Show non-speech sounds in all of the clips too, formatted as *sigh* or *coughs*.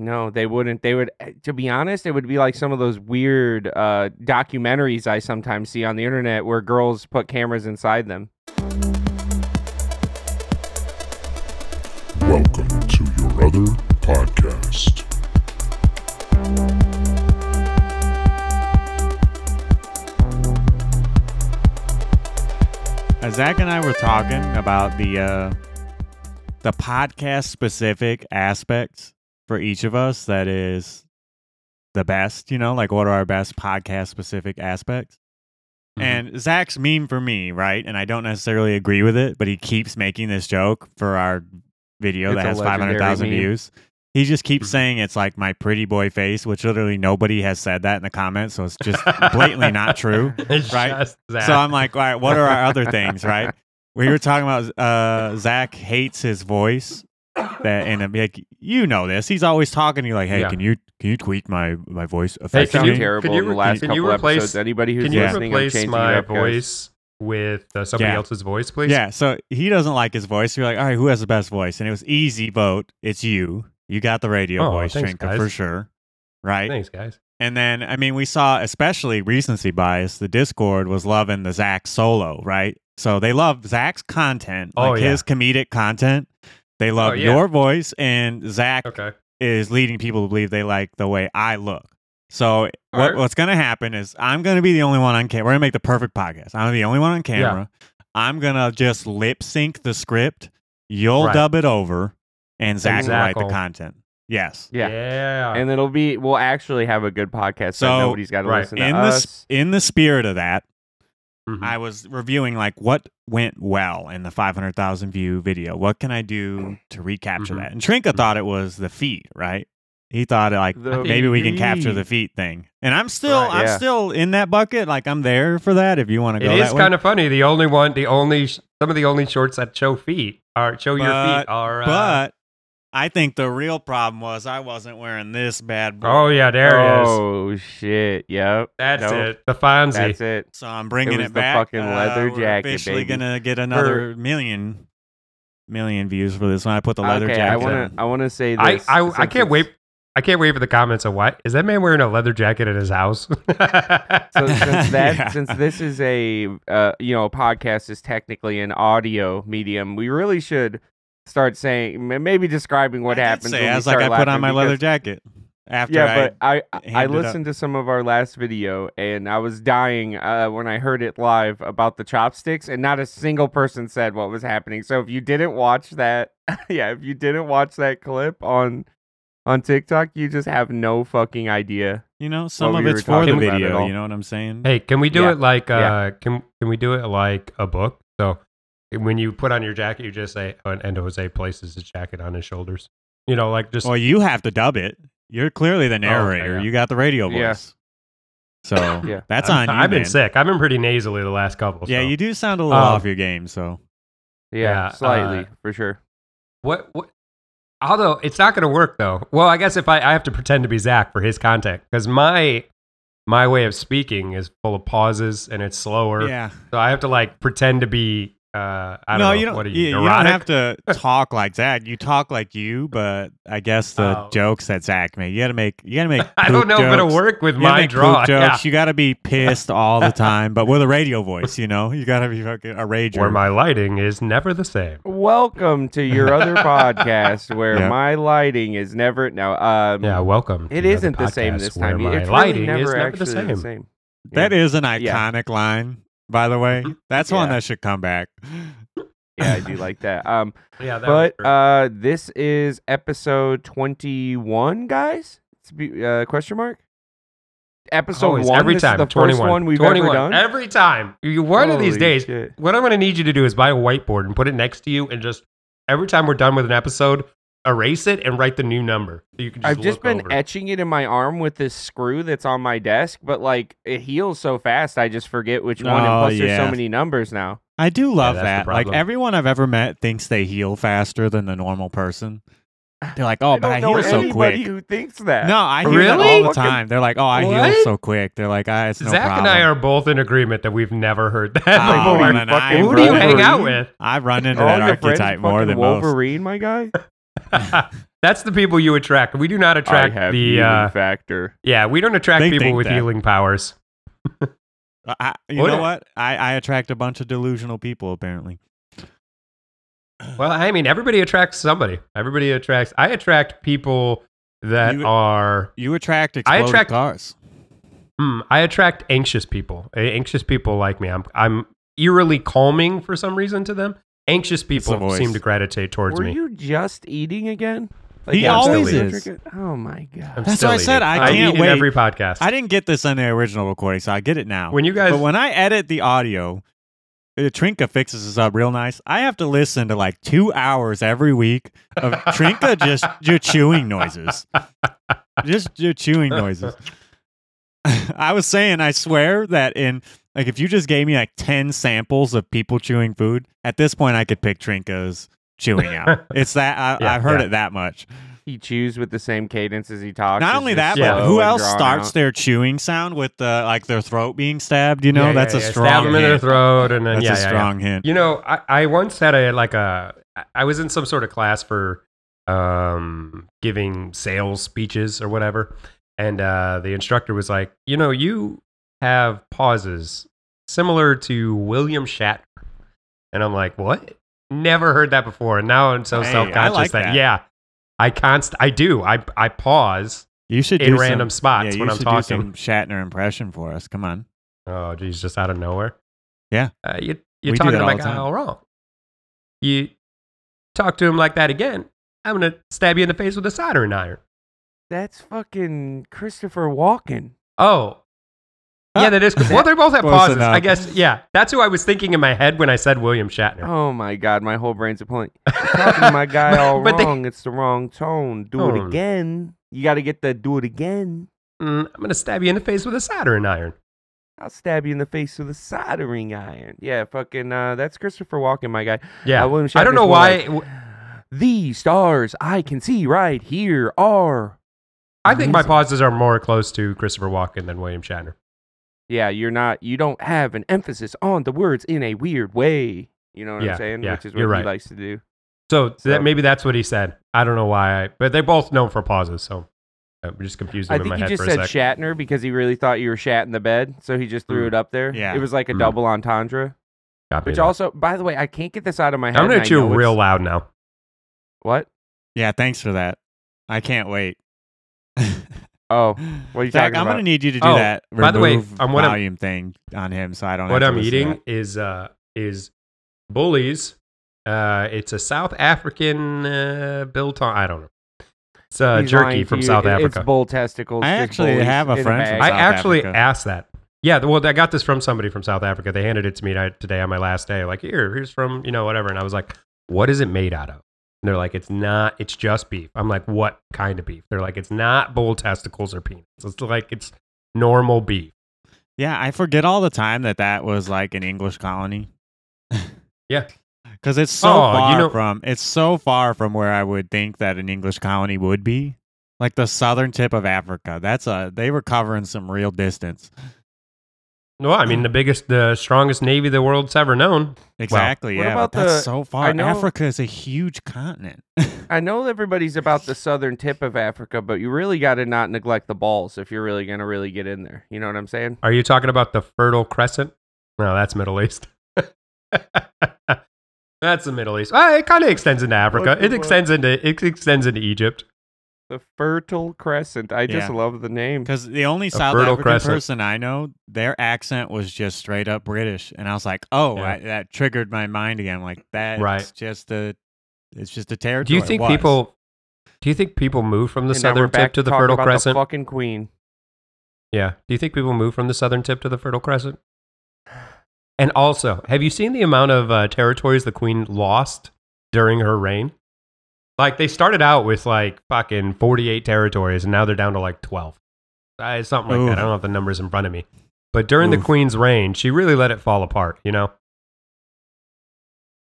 No, they wouldn't. They would, eh, to be honest, it would be like some of those weird uh, documentaries I sometimes see on the internet where girls put cameras inside them. Welcome to your other podcast. As Zack and I were talking about the uh, the podcast specific aspects for each of us. That is the best, you know, like what are our best podcast specific aspects? Mhm. And Zack's meme for me, right? And I don't necessarily agree with it, but he keeps making this joke for our video It's that has five hundred legendary thousand meme. views. He just keeps Mhm. saying it's like my pretty boy face, which literally nobody has said that in the comments, so it's just blatantly not true. *laughs* It's right? So I'm like, all right, what are our other things, right? We were talking about uh, Zack hates his voice. That and I'm like, you know this. He's always talking to you like, hey, Yeah. can you can you tweak my my voice Hey, It can effectively? you- sounded terrible you in the re- last can you couple replace- episodes. Anybody who's Can you listening, I'm replace changing my up, guys. voice with uh, somebody Yeah. else's voice, please? yeah, so he doesn't like his voice. You're like, all right, who has the best voice? And it was easy vote. It's you. You got the radio Oh, voice, thanks, Trnka, guys. for sure. Right. Thanks, guys. And then, I mean, we saw, especially recency bias, the Discord was loving the Zack solo, right? So they love Zack's content, Oh, like yeah. his comedic content. They love Oh, yeah. your voice, and Zack Okay. is leading people to believe they like the way I look. So what, Alright. what's going to happen is I'm going to be the only one on camera. We're going to make the perfect podcast. I'm going to be the only one on camera. I'm going to just lip sync the script. You'll Right. dub it over, and Zack will write the content. Yes. Yeah. Yeah. And it'll be, we'll actually have a good podcast. So, So, nobody's got to right, listen to In the us. s- in the spirit of that, Mhm. I was reviewing like what went well in the 500,000 view video. What can I do *clears throat* to recapture Mhm. that? And Trnka thought it was the feet, right? He thought like The maybe we can capture the feet. feet thing. And I'm still Right, I'm still in that bucket. Like I'm there for that if you want to go it is kind of funny. The only one, the only, some of the only shorts that show feet are show your feet are. Uh, But I think the real problem was I wasn't wearing this bad boy. oh yeah, there it is. Oh, shit. Yep. That's Nope. it. The Fonzie. That's it. So I'm bringing It it, the back. fucking Uh, leather we're jacket, officially baby. gonna get another million million views for this one. I put the leather okay, jacket. I want on. to I want to say this. I, I since can't wait. I can't wait for the comments of what is that man wearing a leather jacket in his house? *laughs* So since *laughs* that Yeah. since this is a uh, you know a podcast is technically an audio medium, we really should start saying maybe describing what I did happens. Say, when I we was like, I put on laughing my leather jacket after Yeah, I but I I listened to some of our last video and I was dying uh, when I heard it live about the chopsticks, and not a single person said what was happening. So if you didn't watch that, *laughs* yeah, if you didn't watch that clip on on TikTok, you just have no fucking idea. You know, some of we it's for the talking about at video. You know what I'm saying? hey, can we do Yeah. it like uh Yeah. can can we do it like a book? So when you put on your jacket, you just say oh, and Jose places his jacket on his shoulders. You know, like just Well, you have to dub it. You're clearly the narrator. yeah. You got the radio Yeah. voice. So *laughs* Yeah. that's I'm- on you. I've been man. sick. I've been pretty nasally the last couple. Yeah, so. you do sound a little Um, off your game. So Yeah, Yeah, slightly uh, for sure. What what? Although it's not going to work though. Well, I guess if I, I have to pretend to be Zack for his content because my my way of speaking is full of pauses and it's slower. yeah. So I have to like pretend to be. Uh, I don't no, know. you don't. What are you, you? you don't have to *laughs* talk like Zack. You talk like you, but I guess the Oh. jokes that Zack made. You got to make. You got to make. *laughs* I don't poop know if it'll work with You my make draw. poop Yeah. jokes. You got to be *laughs* pissed all the time, but with a radio voice. You know, you got to be fucking a rager. Where my lighting is never the same. Welcome to your other podcast where Yeah. my lighting is never no. Um, Yeah, welcome. to it the isn't the same this time. My It's lighting really is never never the actually same. That is an Yeah. iconic line, by the way. That's one that should come back. Yeah, I do like that. Um, *laughs* Yeah, that but uh, this is episode twenty-one, guys. It's be- uh, question mark. Episode Always, one. every this time. is the 21. first one we've 21. ever done. Every time. You, one of these days, shit. what I'm going to need you to do is buy a whiteboard and put it next to you and just every time we're done with an episode, erase it and write the new number. So you can just I've just been over. etching it in my arm with this screw that's on my desk, but like it heals so fast, I just forget which one. And Oh, plus, there's so many numbers now. I do love that's the that. Like everyone I've ever met thinks they heal faster than the normal person. They're like, *laughs* "Oh, I but I heal so quick." who thinks that. No, I hear that Really? all the time. They're like, "Oh, I heal so quick." They're like, "Ah, it's no Zack problem." and I are both in agreement that we've never heard that Oh, before. man, I fucking Who do you hang out with? I've run into All that archetype more fucking than most. Wolverine, my guy. *laughs* *laughs* That's the people you attract. We do not I attract have the. human Uh, factor. yeah, we don't attract They people think with that. healing powers. I, *laughs* you What know a- what? I, I attract a bunch of delusional people apparently. *sighs* Well, I mean, everybody attracts somebody. Everybody attracts. I attract people that You- are. You attract I attract- cars. Hmm, I attract anxious people. Anxious people like me. I'm. I'm eerily calming for some reason to them. Anxious people seem to gravitate towards me. Were me. you just eating again? He I'm still always eating. is. Oh my god. I'm That's still why I said eating. I I can't eat in wait. every podcast. I didn't get this on the original recording, so I get it now. when you guys, but when I edit the audio, uh, Trnka fixes this up real nice. I have to listen to like two hours every week of Trnka just, *laughs* just chewing noises. Just, just chewing noises. *laughs* I was saying, I swear that in like if you just gave me like ten samples of people chewing food, at this point I could pick Trinko's chewing out. *laughs* It's that I, Yeah, I've heard yeah. it that much. He chews with the same cadence as he talks. Not only that, but who else starts out. their chewing sound with the like their throat being stabbed? You know, Yeah, that's yeah, a yeah. strong Stab them in their throat, and then That's yeah, a yeah, yeah. strong hint. You know, I, I once had a like a I was in some sort of class for um giving sales speeches or whatever, and uh, the instructor was like, you know, you have pauses similar to William Shatner, and I'm like, what? Never heard that before, and now I'm so Hey, self conscious like that. that. yeah, I const I do I I pause You should in do random some, spots yeah, when I'm should talking. do some Shatner impression for us. Come on. Oh, geez, just out of nowhere. Yeah. Uh, you, you're We talking to my guy all wrong. You talk to him like that again, I'm going to stab you in the face with a soldering iron. That's fucking Christopher Walken. Oh. Yeah, Ah. that is. Well, they both have Close pauses. enough. I guess, yeah. That's who I was thinking in my head when I said William Shatner. Oh my god, my whole brain's a point. *laughs* Talking to my guy all but they- wrong. It's the wrong tone. Do it Tone. again. You got to get the do it again. Mm, I'm going to stab you in the face with a soldering iron. I'll stab you in the face with a soldering iron. Yeah, fucking. Uh, that's Christopher Walken, my guy. Yeah. Uh, William I don't Shatner's know more why. like, the stars I can see right here are. I think my pauses are more close to Christopher Walken than William Shatner. Yeah, you're not. You don't have an emphasis on the words in a weird way. You know what Yeah, I'm saying? yeah, Which is what you're he right. likes to do. So, So- that, maybe that's what he said. I don't know why. I, but they're both known for pauses. So I'm just confused I them in think my he head just said sec. Shatner because he really thought you were shat in the bed, so he just threw Mm. it up there. Yeah. It was like a Mm. double entendre. Copy Which that. also, by the way, I can't get this out of my head. I'm gonna chew real loud now. What? Yeah, thanks for that. I can't wait. *laughs* Oh, what are you Zack, talking I'm about? gonna need you to do Oh, that. by the way, remove um, what I'm- volume thing on him, so I don't. what have I'm to listen to eating is uh is bullies. Uh, it's a South African uh, biltong. I don't know. It's uh, He's jerky to from you. South It- Africa. It's bull testicles. I just actually bullies have a in friend from bag. I South actually Africa. asked that. Yeah, well, I got this from somebody from South Africa. They handed it to me today on my last day. Like, here, here's from you know whatever, and I was like, "What is it made out of?" And they're like, "It's not. It's just beef." I'm like, "What kind of beef?" They're like, "It's not bull testicles or peanuts. It's like it's normal beef." Yeah, I forget all the time that that was like an English colony. *laughs* Yeah. because it's so Oh, you far know- from it's so far from where I would think that an English colony would be. Like the southern tip of Africa. That's a they were covering some real distance. Well, I mean, the biggest, the strongest navy the world's ever known. Exactly. what yeah, about but that's the- so far. know- Africa is a huge continent. *laughs* I know everybody's about the southern tip of Africa, but you really got to not neglect the balls if you're really going to really get in there. You know what I'm saying? Are you talking about the Fertile Crescent? No, that's Middle East. *laughs* that's the Middle East. Uh, it kind of extends into Africa. It extends into it extends into Egypt. The Fertile Crescent. I just Yeah. love the name. Because the only South Fertile African Crescent. person I know, their accent was just straight up British, and I was like, "Oh, Yeah. I, that triggered my mind again." Like that's Right. just a, it's just a territory. Do you think was. people? Do you think people move from the And now we're southern back tip to the talking Fertile about Crescent? The fucking queen. yeah. Do you think people move from the southern tip to the Fertile Crescent? And also, have you seen the amount of uh, territories the Queen lost during her reign? Like they started out with like fucking forty-eight territories, and now they're down to like twelve. Uh, something like Oof. that. I don't have the numbers in front of me. But during the Queen's reign, she really let it fall apart. You know?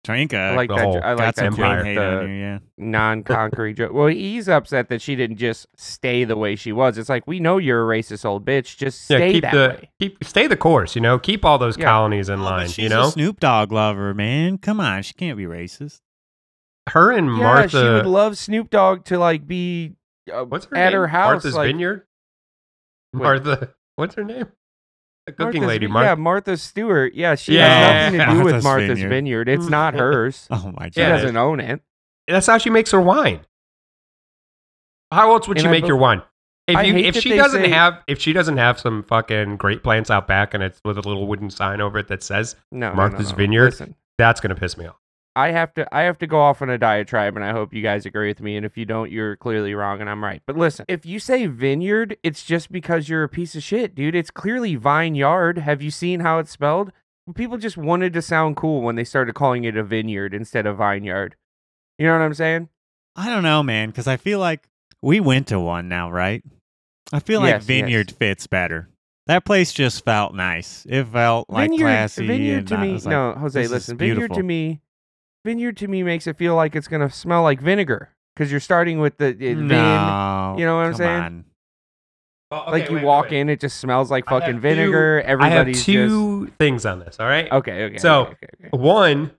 Trnka I like the that. whole- I like that empire. joke, the you, yeah. non-conquering joke. Well, he's upset that she didn't just stay the way she was. It's like we know you're a racist old bitch. Just Yeah. stay keep that the way. keep stay the course. You know, keep all those Yeah. colonies in Oh, but line. she's You know? a Snoop Dogg lover, man. Come on, she can't be racist. Her and yeah, Martha. she would love Snoop Dogg to like be uh, what's her at name? her house. Martha's like, Vineyard. Wait. Martha. What's her name? The cooking Martha's lady. Vin- Martha. Yeah, Martha Stewart. Yeah, she Yeah. has nothing to do with Martha's Martha's Vineyard. Vineyard. It's not *laughs* hers. Oh my god, She Yeah. doesn't own it. That's how she makes her wine. How else would And she I make bel- your wine? If you if she doesn't say- have if she doesn't have some fucking great plants out back and it's with a little wooden sign over it that says No, no, no, Martha's no. Vineyard? Listen, that's gonna piss me off. I have to I have to go off on a diatribe and I hope you guys agree with me and if you don't you're clearly wrong and I'm right. But listen, if you say vineyard, it's just because you're a piece of shit, dude. It's clearly vineyard. Have you seen how it's spelled? People just wanted to sound cool when they started calling it a vineyard instead of vineyard. You know what I'm saying? I don't know, man, because I feel like we went to one now, right? I feel like Yes, Vineyard yes. fits better. That place just felt nice. It felt like vineyard, classy. vineyard and to me. like, no, Jose, listen. Vineyard to me, vineyard to me makes it feel like it's gonna smell like vinegar because you're starting with the uh, vin. You know what I'm come saying? on. like you walk in, it just smells like I have fucking two- vinegar. I have Everybody's two things on this. All right. okay. Okay. So- okay, okay, okay. One,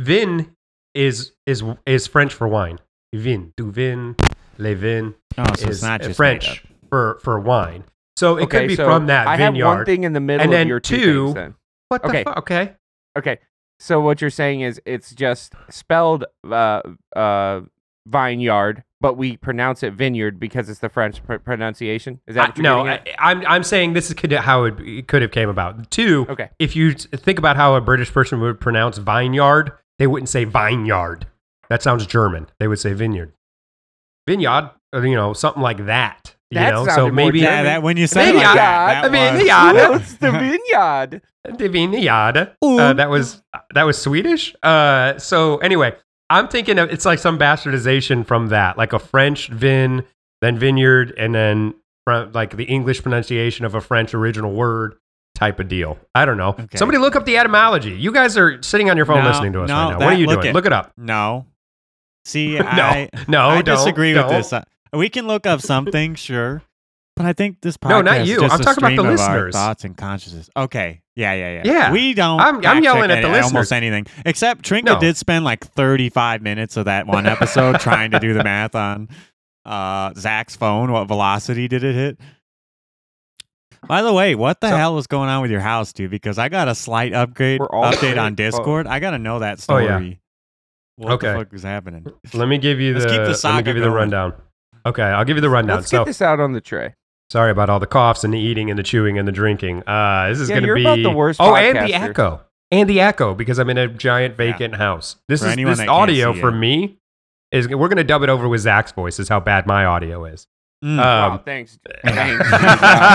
vin is is is French for wine. Vin, du vin, le vin Oh, so is it's not just French for for wine. So it okay, could be so from that I have one thing in the middle And then of your two, two- things. Then. what the okay. fuck? Okay. Okay. So what you're saying is it's just spelled uh, uh, vineyard, but we pronounce it vineyard because it's the French pr- pronunciation. Is that I- no? I, I'm I'm saying this is how it, it could have came about. Two, Okay. if you think about how a British person would pronounce vineyard, they wouldn't say vineyard. That sounds German. They would say vineyard. Vineyard, or, you know, something like that. You know, so maybe Yeah, that when you said it like Vineyard. that, I that mean, was- vineyard. *laughs* Well, the vineyard. *laughs* the vineyard. Uh, that was that was Swedish. Uh, so anyway, I'm thinking of it's like some bastardization from that, like a French vin, then vineyard, and then fr- like the English pronunciation of a French original word type of deal. I don't know. Okay. Somebody look up the etymology. You guys are sitting on your phone No, listening to us no, right now. What are you look doing? it. Look it up. No. See, *laughs* No, I no, I don't, disagree don't. with this. I- we can look up something, *laughs* sure, but I think this podcast No, not is you. just I'm a talking about the stream of our listeners. thoughts and consciousness. Okay, yeah, yeah, yeah. Yeah. we don't. I'm- I'm yelling at the listeners. almost anything. Except Trinket No. did spend like 35 minutes of that one episode *laughs* trying to do the math on uh, Zack's phone. What velocity did it hit? By the way, what the So- hell was going on with your house, dude? Because I got a slight upgrade update on *laughs* Discord. I got to know that story. Oh, yeah. What Okay. the fuck is happening? Let me give you the, Let's keep the let me give you the rundown. Okay, I'll give you the rundown. Let's so get this out on the tray. Sorry about all the coughs and the eating and the chewing and the drinking. Uh, this is Yeah, going to be about the worst Oh, and the echo, and the echo because I'm in a giant vacant house. This For is this audio for it. me is we're going to dub it over with Zack's voice. Is how bad my audio is. Mm. wow, Um, thanks. *laughs* thanks. Wow,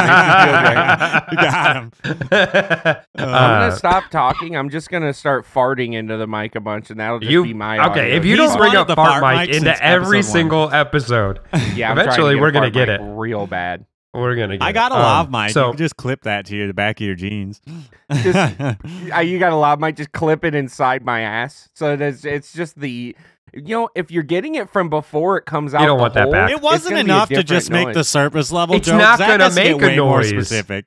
makes me feel great. You got him. *laughs* I'm Uh, gonna stop talking. I'm just gonna start farting into the mic a bunch, and that'll just you be my audio. okay? If you He's don't bring up the fart fart mic mic into every episode one. single episode, *laughs* yeah, I'm trying to eventually get we're gonna get it. real bad. we're gonna. Get I got a it. lav Um, mic. So you can just clip that to the back of your jeans. Just- Uh, you got a lot. mic. just clip it inside my ass. So it's it's just the you know if you're getting it from before it comes out. don't the want that back. it wasn't gonna be a enough to different just make the surface level It's jokes. not gonna has to get make a noise. specific.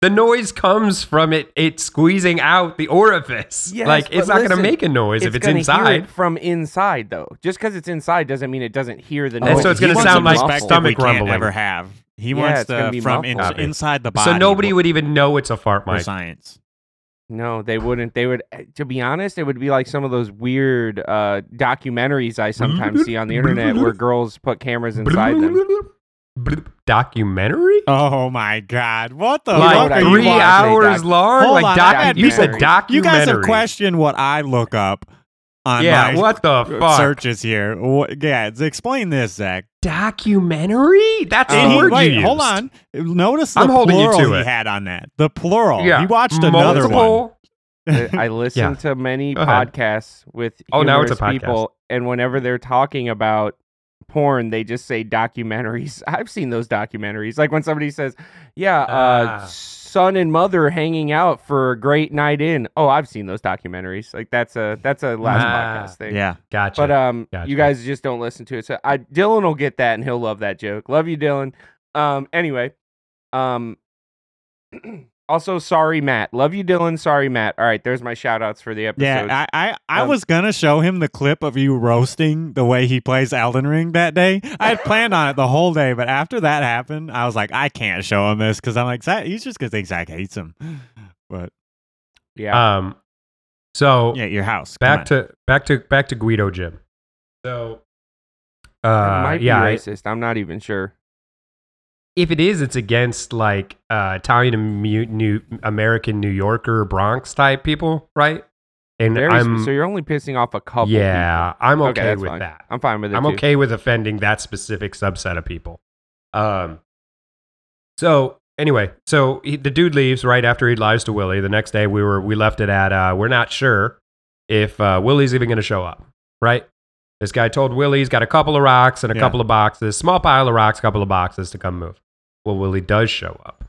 the noise comes from it. It squeezing out the orifice. Yes, like it's not gonna make a noise if it's gonna hear inside. it from inside though. Just because it's inside doesn't mean it doesn't hear the oh, And noise. so it's gonna sound like stomach we rumbling. ever have. He Yeah, wants gonna the from in, inside the body. So nobody would even know it's a fart for mic. science. No, they wouldn't. They would. eh, To be honest, it would be like some of those weird uh, documentaries I sometimes see on the internet where girls put cameras inside them. Documentary? Oh my god! What the You know fuck what Like are you three hours doc- long? Hold like on, doc- you said documentary. You guys have questioned what I look up on Yeah, my what the fuck? searches here. What, yeah, explain this, Zack. Documentary? That's Um, the word wait, you hold used. on. Notice the I'm holding you plural to he it. had on that. The plural. Yeah. He watched another one. Multiple- I I listen Yeah. to many podcasts with Oh, now it's a humorous podcast. people, and whenever they're talking about porn, they just say documentaries. *laughs* I've seen those documentaries. Like when somebody says, "Yeah, uh, Ah. Son and mother hanging out for a great night in." Oh, I've seen those documentaries. Like that's a that's a last Ah. podcast thing. Yeah. Gotcha. But um, Gotcha. you guys just don't listen to it. So I, Dylan will get that, and he'll love that joke. Love you, Dylan. Um, anyway, um, *clears throat* Also, sorry, Matt. Love you, Dylan. Sorry, Matt. All right, there's my shout outs for the episode. Yeah, I I, I Um, was gonna show him the clip of you roasting the way he plays Elden Ring that day. I had planned on it the whole day, but after that happened, I was like, I can't show him this because I'm like, Zack, he's just gonna think Zack hates him. But yeah. Um, so yeah, your house. back to back to back to Guido Jim. So, That uh, might yeah, be I- racist. I'm not even sure. If it is, it's against like uh, Italian and New American New Yorker Bronx type people, right? And Very I'm so you're only pissing off a couple. yeah, I'm people. okay, with fine. that. I'm fine with it. I'm too. okay with offending that specific subset of people. Um. So anyway, so he, the dude leaves right after he lies to Willie. The next day, we were we left it at uh, we're not sure if uh, Willie's even going to show up. Right. This guy told Willie he's got a couple of rocks and a Yeah. couple of boxes, small pile of rocks, a couple of boxes to come move. Well, Willie does show up.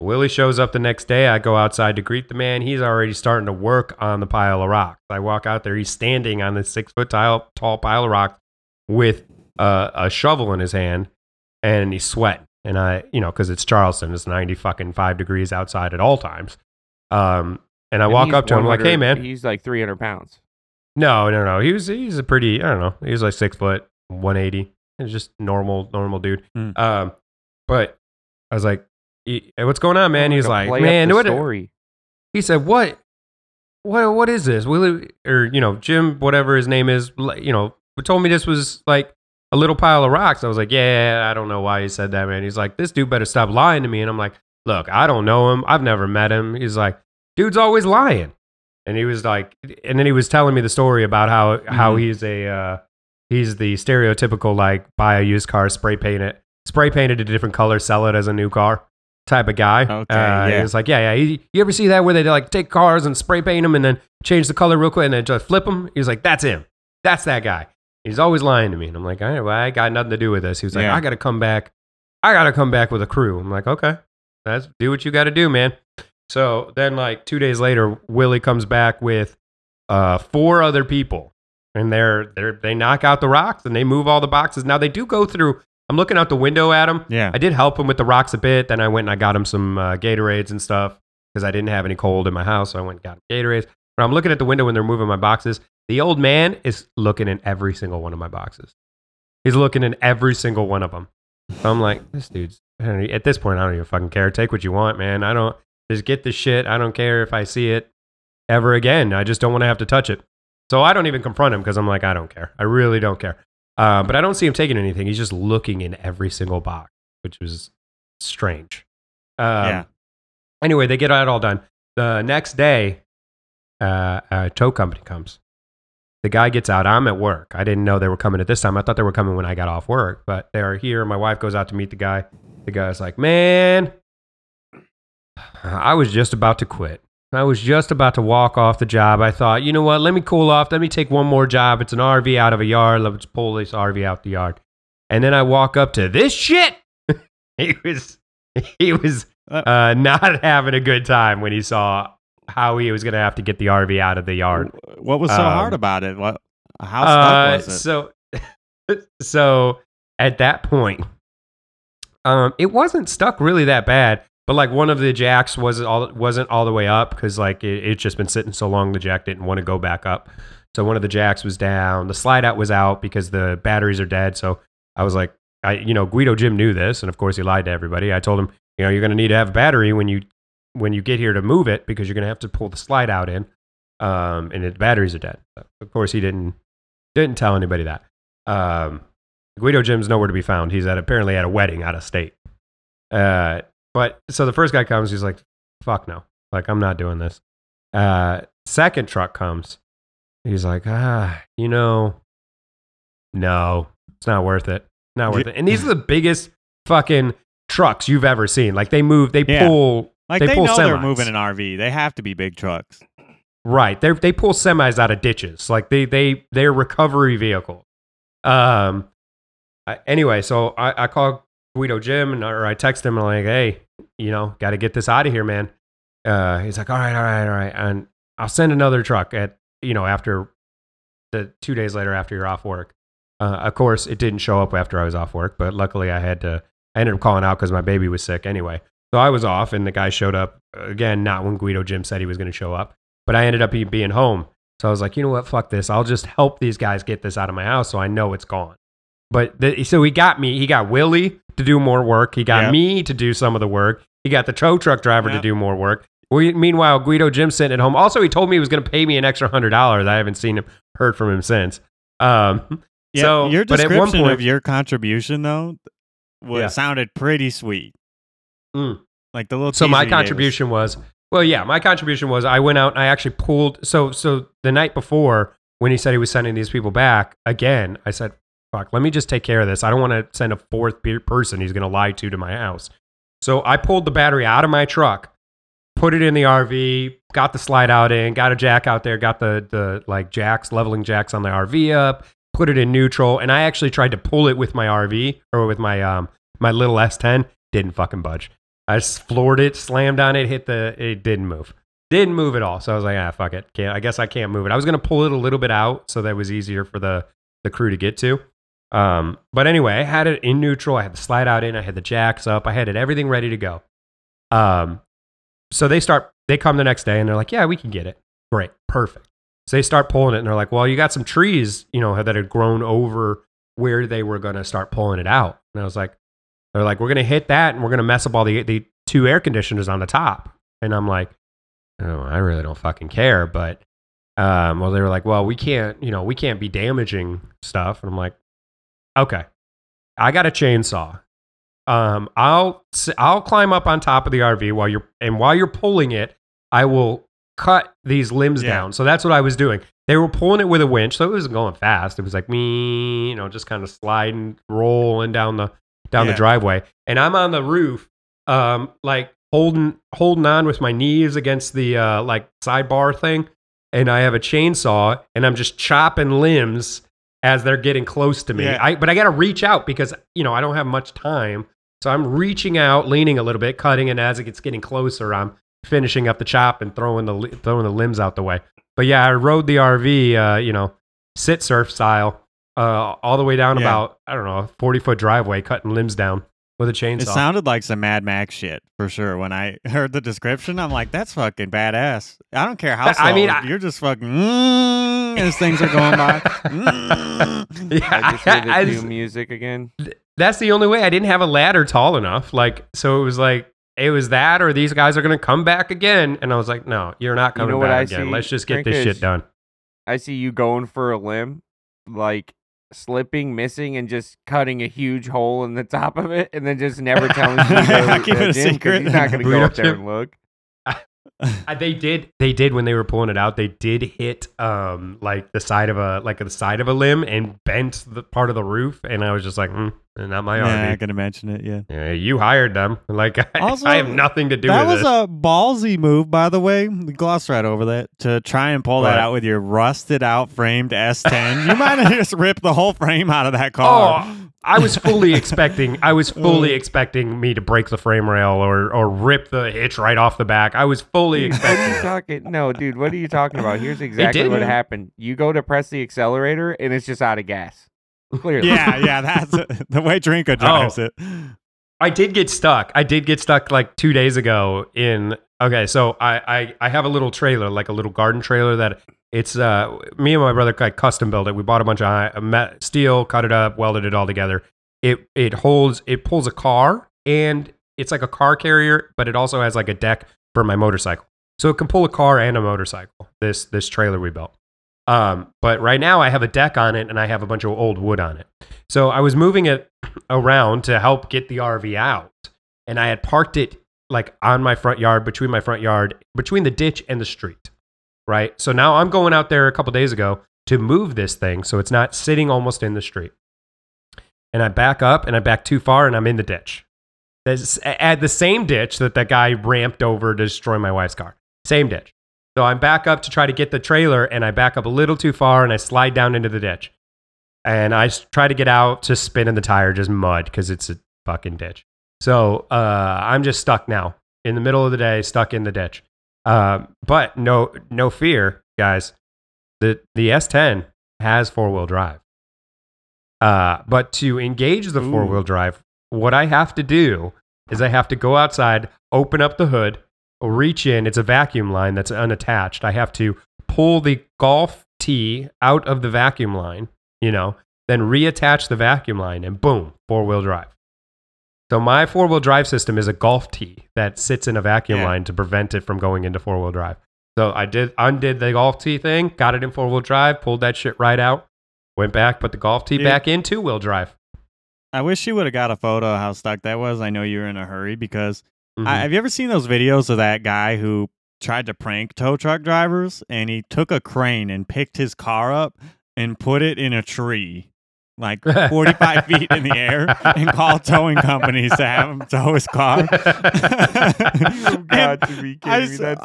Willie shows up the next day. I go outside to greet the man. He's already starting to work on the pile of rocks. I walk out there. He's standing on this six foot tall, tall pile of rocks with uh, a shovel in his hand and he's sweating. And I, you know, because it's Charleston, it's 90 fucking five degrees outside at all times. Um, and I And walk up to him like, hey, man. He's like 300 pounds. No, no, no. He was, he's a pretty, I don't know. He was like six foot, 180. He's just normal, normal dude. Hmm. Um, but I was like, "E- what's going on, man? He's like, man, the what? story. He said, "What? What? What is this? Willie or you know Jim, whatever his name is, you know, told me this was like a little pile of rocks." I was like, "Yeah, I don't know why he said that, man." He's like, "This dude better stop lying to me," and I'm like, "Look, I don't know him. I've never met him." He's like, "Dude's always lying," and he was like, and then he was telling me the story about how how Mhm. he's a uh, he's the stereotypical like buy a used car, spray paint it, spray painted a different color, sell it as a new car type of guy. Okay, uh, yeah. He like, yeah, yeah. You, you ever see that where they like take cars and spray paint them and then change the color real quick and then just flip them? He was like, that's him. That's that guy. He's always lying to me. And I'm like, all right, well, I got nothing to do with this. He was like, Yeah. I got to come back. I got to come back with a crew. I'm like, okay, that's do what you got to do, man. So then, like two days later, Willie comes back with uh, four other people, and they're they they knock out the rocks and they move all the boxes. Now they do go through. I'm looking out the window at him. yeah. I did help him with the rocks a bit. Then I went and I got him some uh, Gatorades and stuff because I didn't have any cold in my house. So I went and got him Gatorades. But I'm looking at the window when they're moving my boxes. The old man is looking in every single one of my boxes. He's looking in every single one of them. So I'm like, this dude's at this point. I don't even fucking care. Take what you want, man. I don't just get the shit. I don't care if I see it ever again. I just don't want to have to touch it. So I don't even confront him because I'm like, I don't care. I really don't care. Uh, but I don't see him taking anything. He's just looking in every single box, which was strange. Um, Yeah. Anyway, they get it all done. The next day, uh, a tow company comes. The guy gets out. I'm at work. I didn't know they were coming at this time. I thought they were coming when I got off work, but they are here. My wife goes out to meet the guy. The guy's like, man, I was just about to quit. I was just about to walk off the job. I thought, you know what? Let me cool off. Let me take one more job. It's an RV out of a yard. Let's pull this RV out the yard. And then I walk up to this shit. *laughs* he was he was uh, not *laughs* having a good time when he saw how he was going to have to get the RV out of the yard. What was so Um, hard about it? What? How stuck Uh, was it? So, *laughs* so at that point, um, it wasn't stuck really that bad. But like one of the jacks wasn't all wasn't all the way up because like it it's just been sitting so long the jack didn't want to go back up. So one of the jacks was down. The slide out was out because the batteries are dead. So I was like, I you know Guido Jim knew this, and of course he lied to everybody. I told him, you know, you're going to need to have a battery when you when you get here to move it because you're going to have to pull the slide out in, um, and the batteries are dead. So of course he didn't didn't tell anybody that. Um, Guido Jim's nowhere to be found. He's at apparently at a wedding out of state. Uh, but so the first guy comes, he's like, "Fuck no, like I'm not doing this." Uh, second truck comes, he's like, "Ah, you know, no, it's not worth it. Not worth Yeah. it." And these are the biggest fucking trucks you've ever seen. Like they move, they Yeah. pull like they they, pull know they're moving an RV. They have to be big trucks. Right. They they pull semis out of ditches. Like they they they're recovery vehicle. Um. I, anyway, so I I call Guido Jim and or I text him and I'm like, hey, you know, got to get this out of here, man. Uh, he's like, all right, all right, all right, and I'll send another truck at you know after the two days later after you're off work. Uh, of course, it didn't show up after I was off work, but luckily I had to. I ended up calling out because my baby was sick anyway. So I was off, and the guy showed up again. Not when Guido Jim said he was going to show up, but I ended up being home. So I was like, you know what? Fuck this. I'll just help these guys get this out of my house, so I know it's gone. But the, so he got me. He got Willie to do more work. He got Yep. me to do some of the work. He got the tow truck driver to do more work. We, meanwhile, Guido Jim's sitting at home. Also, he told me he was going to pay me an extra hundred dollars. I haven't seen him, heard from him since. Um, Yeah, so, your but at one description point, of your contribution though was Yeah. sounded pretty sweet. Mm. Like the little. so my contribution was well yeah my contribution was i went out and i actually pulled so so the night before when he said he was sending these people back again i said fuck let me just take care of this i don't want to send a fourth person he's going to lie to to my house so i pulled the battery out of my truck put it in the rv got the slide out in got a jack out there got the the like jacks leveling jacks on the rv up put it in neutral and i actually tried to pull it with my rv or with my um my little s10 didn't fucking budge I floored it, slammed on it, hit the. It didn't move. Didn't move at all. So I was like, ah, fuck it. Can't. I guess I can't move it. I was gonna pull it a little bit out so that was easier for the the crew to get to. Um, but anyway, I had it in neutral. I had the slide out in. I had the jacks up. I had it everything ready to go. Um, so they start. They come the next day and they're like, yeah, we can get it. Great, perfect. So they start pulling it and they're like, well, you got some trees, you know, that had grown over where they were gonna start pulling it out. And I was like, they're like, we're gonna hit that and we're gonna mess up all the the two air conditioners on the top. And I'm like, oh, I really don't fucking care. But um, well, they were like, well, we can't, you know, we can't be damaging stuff. And I'm like, okay, I got a chainsaw. Um, I'll I'll climb up on top of the RV while you're and while you're pulling it, I will cut these limbs Yeah. down. So that's what I was doing. They were pulling it with a winch, so it wasn't going fast. It was like me, you know, just kind of sliding, rolling down the down the driveway, and I'm on the roof, um, like holding holding on with my knees against the uh, like sidebar thing, and I have a chainsaw, and I'm just chopping limbs as they're getting close to me. Yeah. I but I got to reach out because you know I don't have much time, so I'm reaching out, leaning a little bit, cutting, and as it gets getting closer, I'm finishing up the chop and throwing the throwing the limbs out the way. But yeah, I rode the RV, uh, you know, sit surf style, uh, all the way down Yeah. about I don't know, a forty foot driveway, cutting limbs down with a chainsaw. It sounded like some Mad Max shit for sure. When I *laughs* heard the description, I'm like, "That's fucking badass." I don't care how. I mean, I- you're just fucking mm, as things are going by. *laughs* Mm. yeah, I just hear the I doom just- music again. that's the only way. I didn't have a ladder tall enough. Like, so it was like it was that, or these guys are gonna come back again. And I was like, no, you're not You coming know back again. see, Let's just get Frank, this is- shit done. I see you going for a limb, like slipping, missing, and just cutting a huge hole in the top of it, and then just never telling you to Keep it a Jim, 'cause secret. He's not going to go up there and look. Uh, they did. They did when they were pulling it out. They did hit um like the side of a like the side of a limb and bent the part of the roof. And I was just like, mm, not my Nah, RV. not gonna mention it. Yeah. Yeah, you hired them. *laughs* Like I, Also, I have nothing to do that was it. a ballsy move, by the way. We glossed right over that to try and pull that out with your rusted out framed S10. you might have *laughs* just ripped the whole frame out of that car. Oh, I was fully *laughs* expecting. I was fully Mm. expecting me to break the frame rail or or rip the hitch right off the back. I was fully Dude, what are you it. talking? No, dude, what are you talking about? Here's exactly what happened. You go to press the accelerator, and it's just out of gas. *laughs* Clearly. yeah, yeah, that's *laughs* the way Drinko drives Oh. it. I did get stuck. I did get stuck like two days ago in. Okay, so I I, I have a little trailer, like a little garden trailer that it's uh me and my brother like custom built it. We bought a bunch of uh, met- steel, cut it up, welded it all together. It it holds it pulls a car and it's like a car carrier, but it also has like a deck for my motorcycle. So it can pull a car and a motorcycle. This this trailer we built. Um, but right now I have a deck on it and I have a bunch of old wood on it. So I was moving it *clears throat* around to help get the RV out. And I had parked it like on my front yard, between my front yard, between the ditch and the street. Right. So now I'm going out there a couple days ago to move this thing so it's not sitting almost in the street. And I back up and I back too far and I'm in the ditch. At the same ditch that that guy ramped over to destroy my wife's car. Same ditch. So I'm back up to try to get the trailer and I back up a little too far and I slide down into the ditch. And I try to get out to spin in the tire, just mud because it's a fucking ditch. So uh, I'm just stuck now in the middle of the day, stuck in the ditch. Um, but no, no fear, guys. The the S10 has four wheel drive. Uh, but to engage the four wheel drive, what I have to do is I have to go outside, open up the hood, reach in. It's a vacuum line that's unattached. I have to pull the golf tee out of the vacuum line, you know, then reattach the vacuum line, and boom, four wheel drive. So my four wheel drive system is a golf tee that sits in a vacuum Yeah. line to prevent it from going into four wheel drive. So I did undid the golf tee thing, got it in four wheel drive, pulled that shit right out, went back, put the golf tee Dude. back in two wheel drive. I wish you would have got a photo of how stuck that was. I know you were in a hurry because Mhm. I, have you ever seen those videos of that guy who tried to prank tow truck drivers and he took a crane and picked his car up and put it in a tree like 45 *laughs* feet in the air and called towing companies to have him tow his car? *laughs* *laughs* You've got to be kidding I me. That's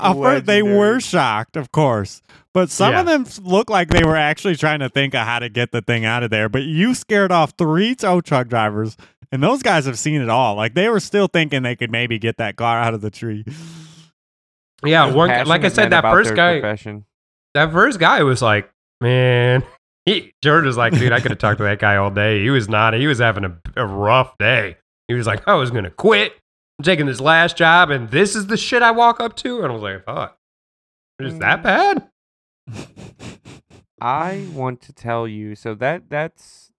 they were shocked, of course, but some of them looked like they were actually trying to think of how to get the thing out of there. But you scared off three tow truck drivers, and those guys have seen it all. Like they were still thinking they could maybe get that car out of the tree. yeah, one like I said, that first guy, profession. that first guy was like, man, *laughs* he, George was like, dude, I could have talked to that guy all day. He was not, he was having a, a rough day. He was like, I was going to quit. I'm taking this last job, and this is the shit I walk up to. And I was like, fuck, is Mm. that bad? I want to tell you. So that that's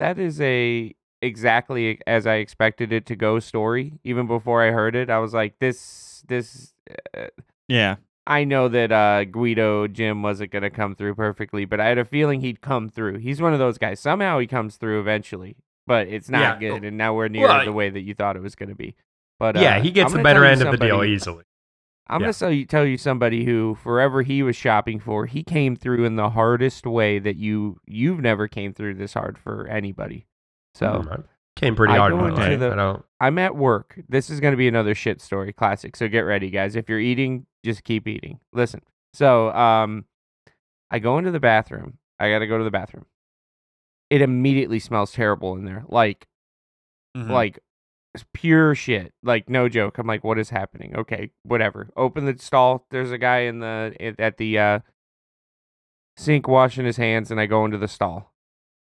that is a exactly as I expected it to go story. Even before I heard it, I was like, this this. Uh, Yeah, I know that uh, Guido Jim wasn't gonna come through perfectly, but I had a feeling he'd come through. He's one of those guys. Somehow he comes through eventually, but it's not Yeah. good, and nowhere near Well, the way that you thought it was gonna be. But yeah, uh, he gets the better end of the deal easily. I'm Yeah. gonna tell you, tell you somebody who, forever he was shopping for, he came through in the hardest way that you you've never came through this hard for anybody. So came pretty I hard go in into life. the- I don't. I'm at work. This is gonna be another shit story, classic. So get ready, guys. If you're eating, just keep eating. Listen. So um, I go into the bathroom. I gotta go to the bathroom. It immediately smells terrible in there, like Mhm. like it's pure shit. Like no joke. I'm like, what is happening? Okay, whatever. Open the stall. There's a guy in the at at the uh, sink washing his hands, and I go into the stall.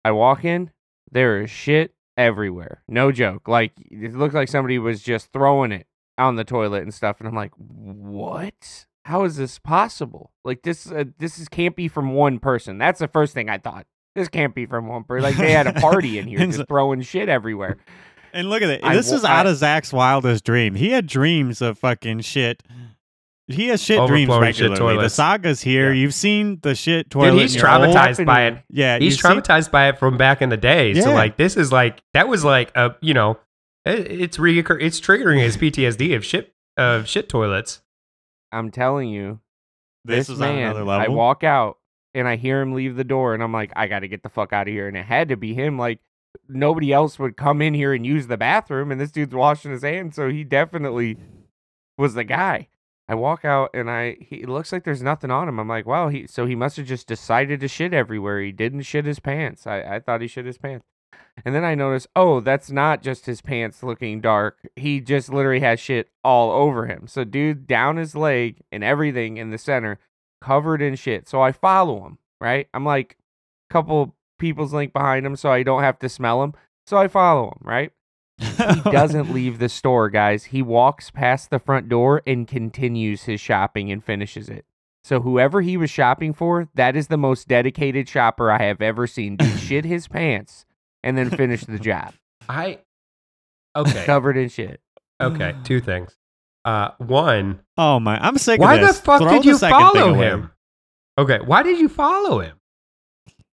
I walk in. There is shit everywhere. No joke. Like it looked like somebody was just throwing it on the toilet and stuff. And I'm like, what? How is this possible? Like this uh, this is can't be from one person. That's the first thing I thought. This can't be from one person. Like they had a party in here *laughs* just so- throwing shit everywhere. and look at it. I this is out I- of Zack's wildest dream. He had dreams of fucking shit. He has shit dreams Overflowing shit regularly. the saga's here. Yeah. You've seen the shit toilet. Dude, he's in your old- traumatized by it. Yeah, He's you've seen- traumatized by it from back in the day. So like this is like that was like a you know it, it's reoccur it's triggering his PTSD of shit of shit toilets. I'm telling you, this, this is on man. another level. I walk out and I hear him leave the door, and I'm like, I got to get the fuck out of here. And it had to be him. Like nobody else would come in here and use the bathroom, and this dude's washing his hands, so he definitely was the guy. I walk out and I he it looks like there's nothing on him. I'm like, wow, he so he must have just decided to shit everywhere. He didn't shit his pants. I, I thought he shit his pants. And then I notice, oh, that's not just his pants looking dark. He just literally has shit all over him. So dude down his leg and everything in the center, covered in shit. So I follow him, right? I'm like a couple people's link behind him so I don't have to smell him. So I follow him, right? He *laughs* doesn't leave the store, guys. He walks past the front door and continues his shopping and finishes it. So whoever he was shopping for, that is the most dedicated shopper I have ever seen. Dude *laughs* shit his pants and then finish the job. *laughs* I okay Covered in shit. okay two things. Uh, one, Oh my! I'm sick why of the fuck Throw did the you follow him? Okay, why did you follow him?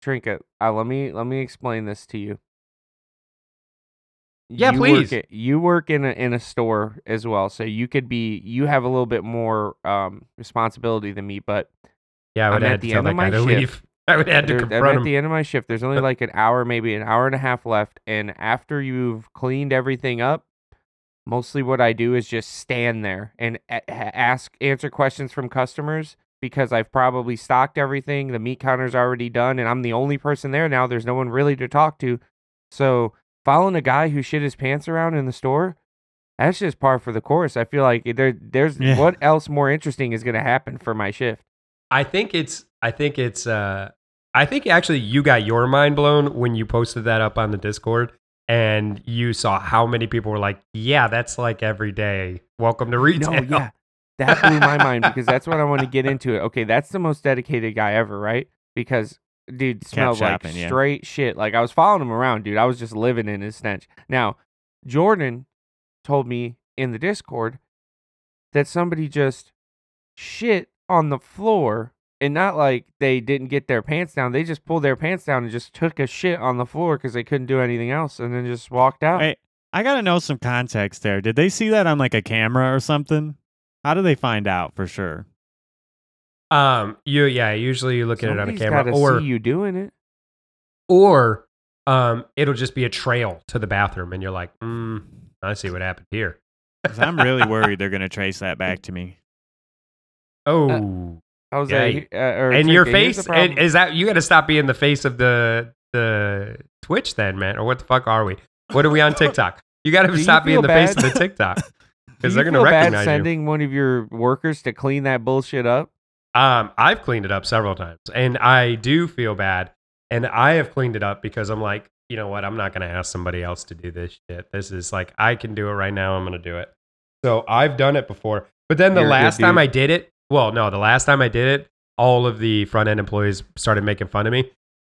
Trinket, uh, let me let me explain this to you. Yeah, you please. Work at, you work in a in a store as well, so you could be you have a little bit more um responsibility than me. But Yeah, I would I'm at have to the end of my shift. leave. *laughs* I would have to there- I'm confront at the end of my shift. There's only like an hour, maybe an hour and a half left, and after you've cleaned everything up, mostly what I do is just stand there and a- a- ask answer questions from customers because I've probably stocked everything. The meat counter's already done, and I'm the only person there now. There's no one really to talk to. So following a guy who shit his pants around in the store, that's just par for the course. I feel like there, there's Yeah. what else more interesting is going to happen for my shift. I think it's I think it's uh I think actually you got your mind blown when you posted that up on the Discord and you saw how many people were like, "Yeah, that's like every day. Welcome to retail." No, yeah. That blew my mind because that's what I want to get into it. Okay, that's the most dedicated guy ever, right? Because dude smelled shopping, like yeah. straight shit. Like I was following him around, dude. I was just living in his stench. Now, Jordan told me in the Discord that somebody just shit on the floor and not like they didn't get their pants down. They just pulled their pants down and just took a shit on the floor because they couldn't do anything else and then just walked out. Hey, I gotta know some context there. Did they see that on like a camera or something? How do they find out for sure? Um, you yeah, usually you look at it on a camera or see you doing it. or um it'll just be a trail to the bathroom and you're like, mm, I see what happened here. 'Cause I'm really *laughs* worried they're gonna trace that back to me. Oh. Jose, uh, or and your Trnka, here's face the problem. and is that you got to stop being the face of the the Twitch then, man, or what the fuck are we? What are we on *laughs* TikTok? You got Do to you stop being feel the face bad? of the TikTok *laughs* Do because you they're gonna feel bad recognize you. sending one of your workers to clean that bullshit up. Um, I've cleaned it up several times, and I do feel bad. And I have cleaned it up because I'm like, you know what? I'm not going to ask somebody else to do this shit. This is like, I can do it right now. I'm going to do it. So I've done it before. But then the You're last time. I did it, well, no, the last time I did it, all of the front end employees started making fun of me.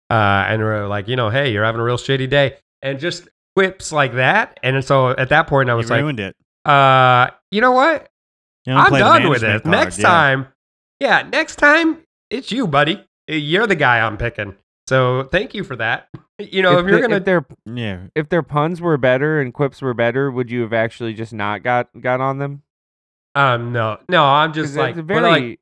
Uh, and were like, you know, hey, you're having a real shitty day. And just whips like that. And so at that point, I You was like, ruined it. uh, you know what? You I'm done with it. card, Next yeah. time, yeah, next time it's you, buddy. You're the guy I'm picking. So thank you for that. *laughs* You know, if, if, you're the- gonna, if their Yeah. if their puns were better and quips were better, would you have actually just not got got on them? um, no, no, I'm just like, it's very like,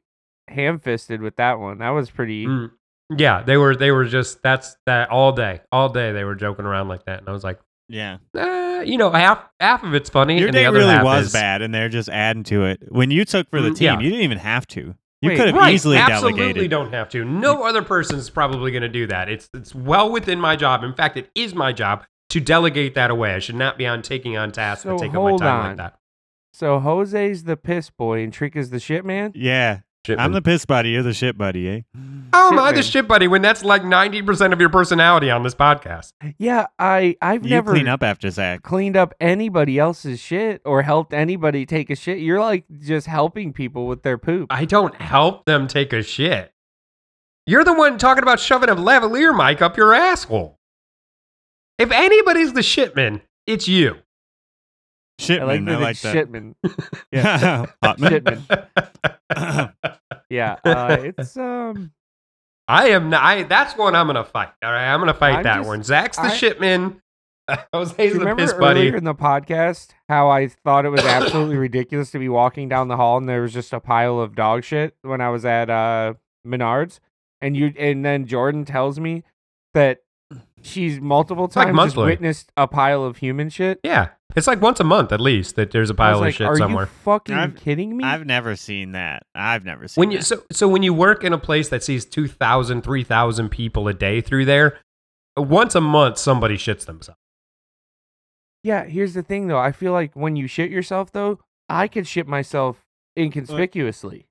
ham-fisted with that one. That was pretty. mm, yeah, they were, they were just that's that all day, all day they were joking around like that, and I was like, Yeah. uh, you know, half half of it's funny, Your and the day other really half was is, bad, and they're just adding to it. When you took for the Mm, team, yeah. you didn't even have to. You Wait, could have Right, easily absolutely delegated. don't have to. No other person's probably going to do that. It's it's well within my job. In fact, it is my job to delegate that away. I should not be on taking on tasks So that take up my hold time on. like that. So Jose's the piss boy and Trick is the shit man. Yeah. I'm the piss buddy. You're the shit buddy, eh? How am I the shit buddy when that's like ninety percent of your personality on this podcast? Yeah, I I've You never clean up after Zack. cleaned up anybody else's shit or helped anybody take a shit. You're like just helping people with their poop. I don't help them take a shit. You're the one talking about shoving a lavalier mic up your asshole. If anybody's the shitman, it's you. Shitman. I like that like it's that. shitman. *laughs* *laughs* Yeah. Hotman. Shitman. *laughs* *clears throat* Yeah, *laughs* uh, it's um. I am not. I, that's one I'm gonna fight. All right, I'm gonna fight I'm that just- one. Zack's the I- shitman. *laughs* Do Jose's the remember piss earlier buddy. in the podcast how I thought it was absolutely *coughs* ridiculous to be walking down the hall and there was just a pile of dog shit when I was at uh Menards, and you and then Jordan tells me that she's multiple like times just witnessed a pile of human shit. Yeah, it's like once a month at least that there's a I was pile like, of shit Are somewhere. Are you fucking I've- kidding me? I've never seen that. I've never seen when you that. so so when you work in a place that sees 2,000, 3,000 people a day through there, once a month somebody shits themselves. Yeah, here's the thing though. I feel like when you shit yourself though, I could shit myself inconspicuously.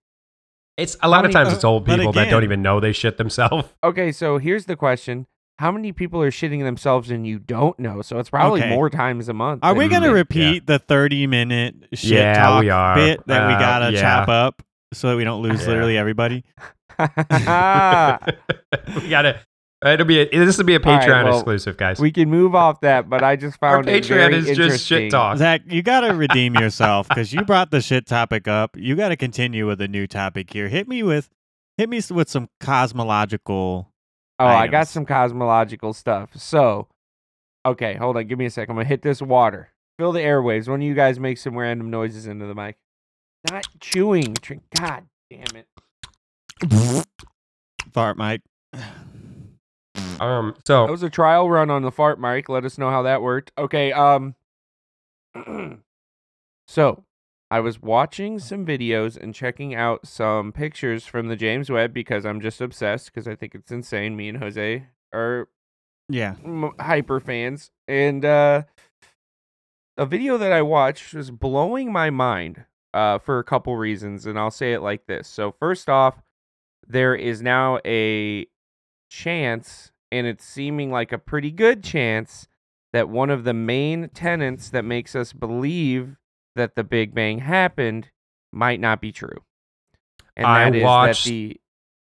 It's a lot of many- times it's old but people that don't even know they shit themselves. Okay, so here's the question. How many people are shitting themselves and you don't know? So it's probably Okay. more times a month. Are we you going to think. repeat the 30 minute shit Yeah, talk we are. bit that we Uh, got to yeah. chop up so that we don't lose Yeah. literally everybody? *laughs* *laughs* we gotta. It'll be a, this will be a All right, Patreon well, exclusive, guys. we can move off that, but I just Our found it Patreon very is just interesting. shit talk. Zack, you got to redeem yourself *laughs* because you brought the shit topic up. You got to continue with a new topic here. Hit me with, hit me with some cosmological. Oh, I got some cosmological stuff. So, okay, hold on. Give me a second. I'm going to hit this water. Fill the airwaves. One of you guys make some random noises into the mic. Not chewing. God damn it. Fart Mike. Um. so. That So was a trial run on the fart mic. Let us know how that worked. Okay, um *clears throat* So, I was watching some videos and checking out some pictures from the James Webb because I'm just obsessed because I think it's insane. Me and Jose are Yeah. m- hyper fans and uh a video that I watched was blowing my mind uh for a couple reasons and I'll say it like this. So first off, there is now a chance and it's seeming like a pretty good chance that one of the main tenets that makes us believe that the Big Bang happened might not be true. And I that is watched that the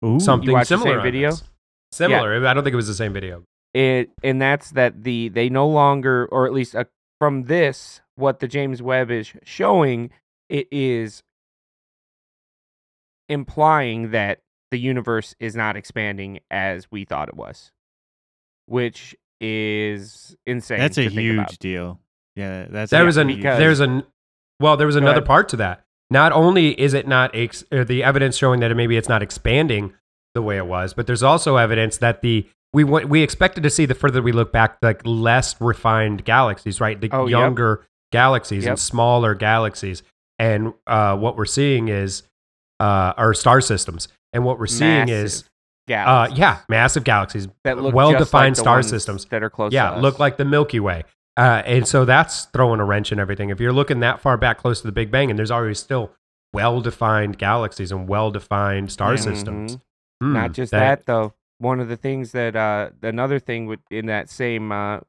Ooh. Something watched the similar same video? this. Similar. I don't think it was the same video. it and that's that the they no longer or at least uh, from this what the James Webb is showing it is implying that the universe is not expanding as we thought it was which is insane That's a to think about. huge deal. Yeah, that's There a was an because- there's an well there was another part to that. Not only is it not ex, the evidence showing that it, maybe it's not expanding the way it was, but there's also evidence that the we wa- we expected to see the further we look back like less refined galaxies, right? The Oh, yep. younger galaxies Yep. and smaller galaxies, and uh, what we're seeing is uh, our star systems, and what we're seeing is Massive uh, yeah, massive galaxies, that look well just like star systems that are close yeah, to us. look like the Milky Way. Uh, and so that's throwing a wrench in everything. If you're looking that far back close to the Big Bang, and there's already still well defined galaxies and well defined star Yeah. systems. Hmm, Not just that, though. One of the things that uh, another thing with in that same uh,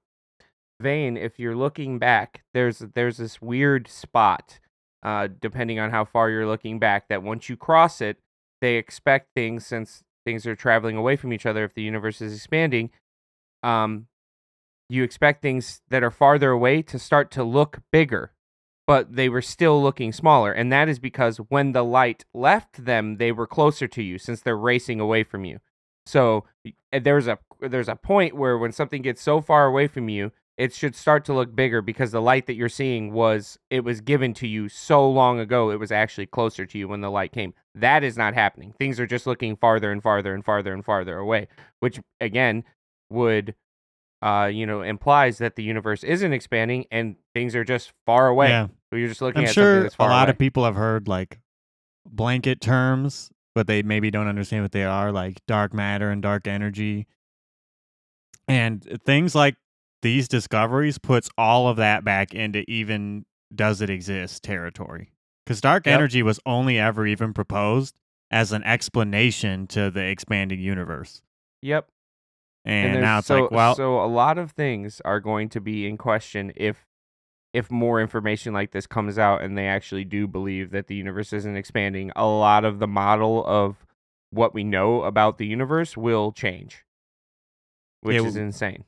vein, if you're looking back, there's there's this weird spot, uh, depending on how far you're looking back, that once you cross it, they expect things since things are traveling away from each other. If the universe is expanding, um, you expect things that are farther away to start to look bigger but they were still looking smaller. And that is because when the light left them, they were closer to you since they're racing away from you. So uh, there's a there's a point where when something gets so far away from you, it should start to look bigger because the light that you're seeing was it was given to you so long ago it was actually closer to you when the light came. That is not happening. Things are just looking farther and farther and farther and farther away, which again would uh, you know, implies that the universe isn't expanding and things are just far away. Yeah, So you're just looking I'm at something sure that's a lot away. of people have heard like blanket terms, but they maybe don't understand what they are, like dark matter and dark energy. And things like these discoveries puts all of that back into even does it exist territory. Because dark Yep. energy was only ever even proposed as an explanation to the expanding universe. Yep. And, there's- now it's so, like, well, so a lot of things are going to be in question if if more information like this comes out and they actually do believe that the universe isn't expanding. A lot of the model of what we know about the universe will change, which Yeah, is insane.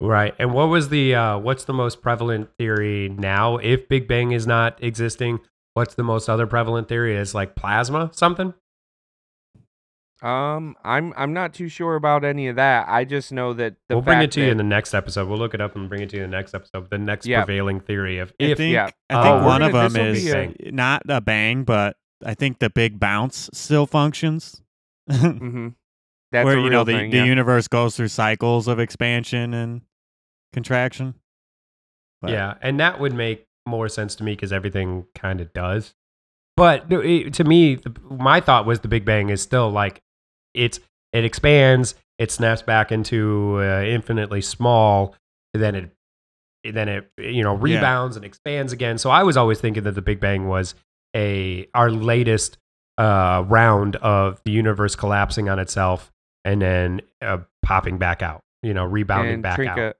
Right. And what was the uh, what's the most prevalent theory now? If Big Bang is not existing, what's the most other prevalent theory? Is like plasma something? Um, I'm I'm not too sure about any of that. I just know that the we'll bring it fact to you in the next episode. We'll look it up and bring it to you in the next episode. The next Yeah. prevailing theory of I if think, yeah. I Oh, think we're one of them is a- not a bang, but I think the big bounce still functions. *laughs* Mhm. That's where a you know real the, thing, the yeah. universe goes through cycles of expansion and contraction. But- yeah, and that would make more sense to me because everything kind of does. But it- to me, the, my thought was the Big Bang is still like it's it expands, it snaps back into uh, infinitely small, then it then it you know Yeah. rebounds and expands again. So I was always thinking that the Big Bang was a our latest uh, round of the universe collapsing on itself and then uh, popping back out. You know, rebounding and back Trnka, out.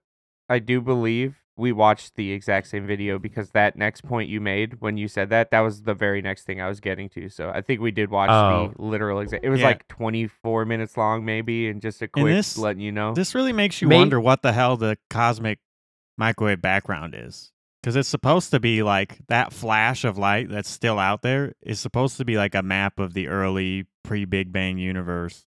I do believe we watched the exact same video because that next point you made when you said that, that was the very next thing I was getting to. So I think we did watch Oh. the literal exact. It was Yeah. like 24 minutes long, maybe, and just a quick this- letting you know. This really makes you May- wonder what the hell the cosmic microwave background is. Because it's supposed to be like that flash of light that's still out there is supposed to be like a map of the early pre Big Bang universe.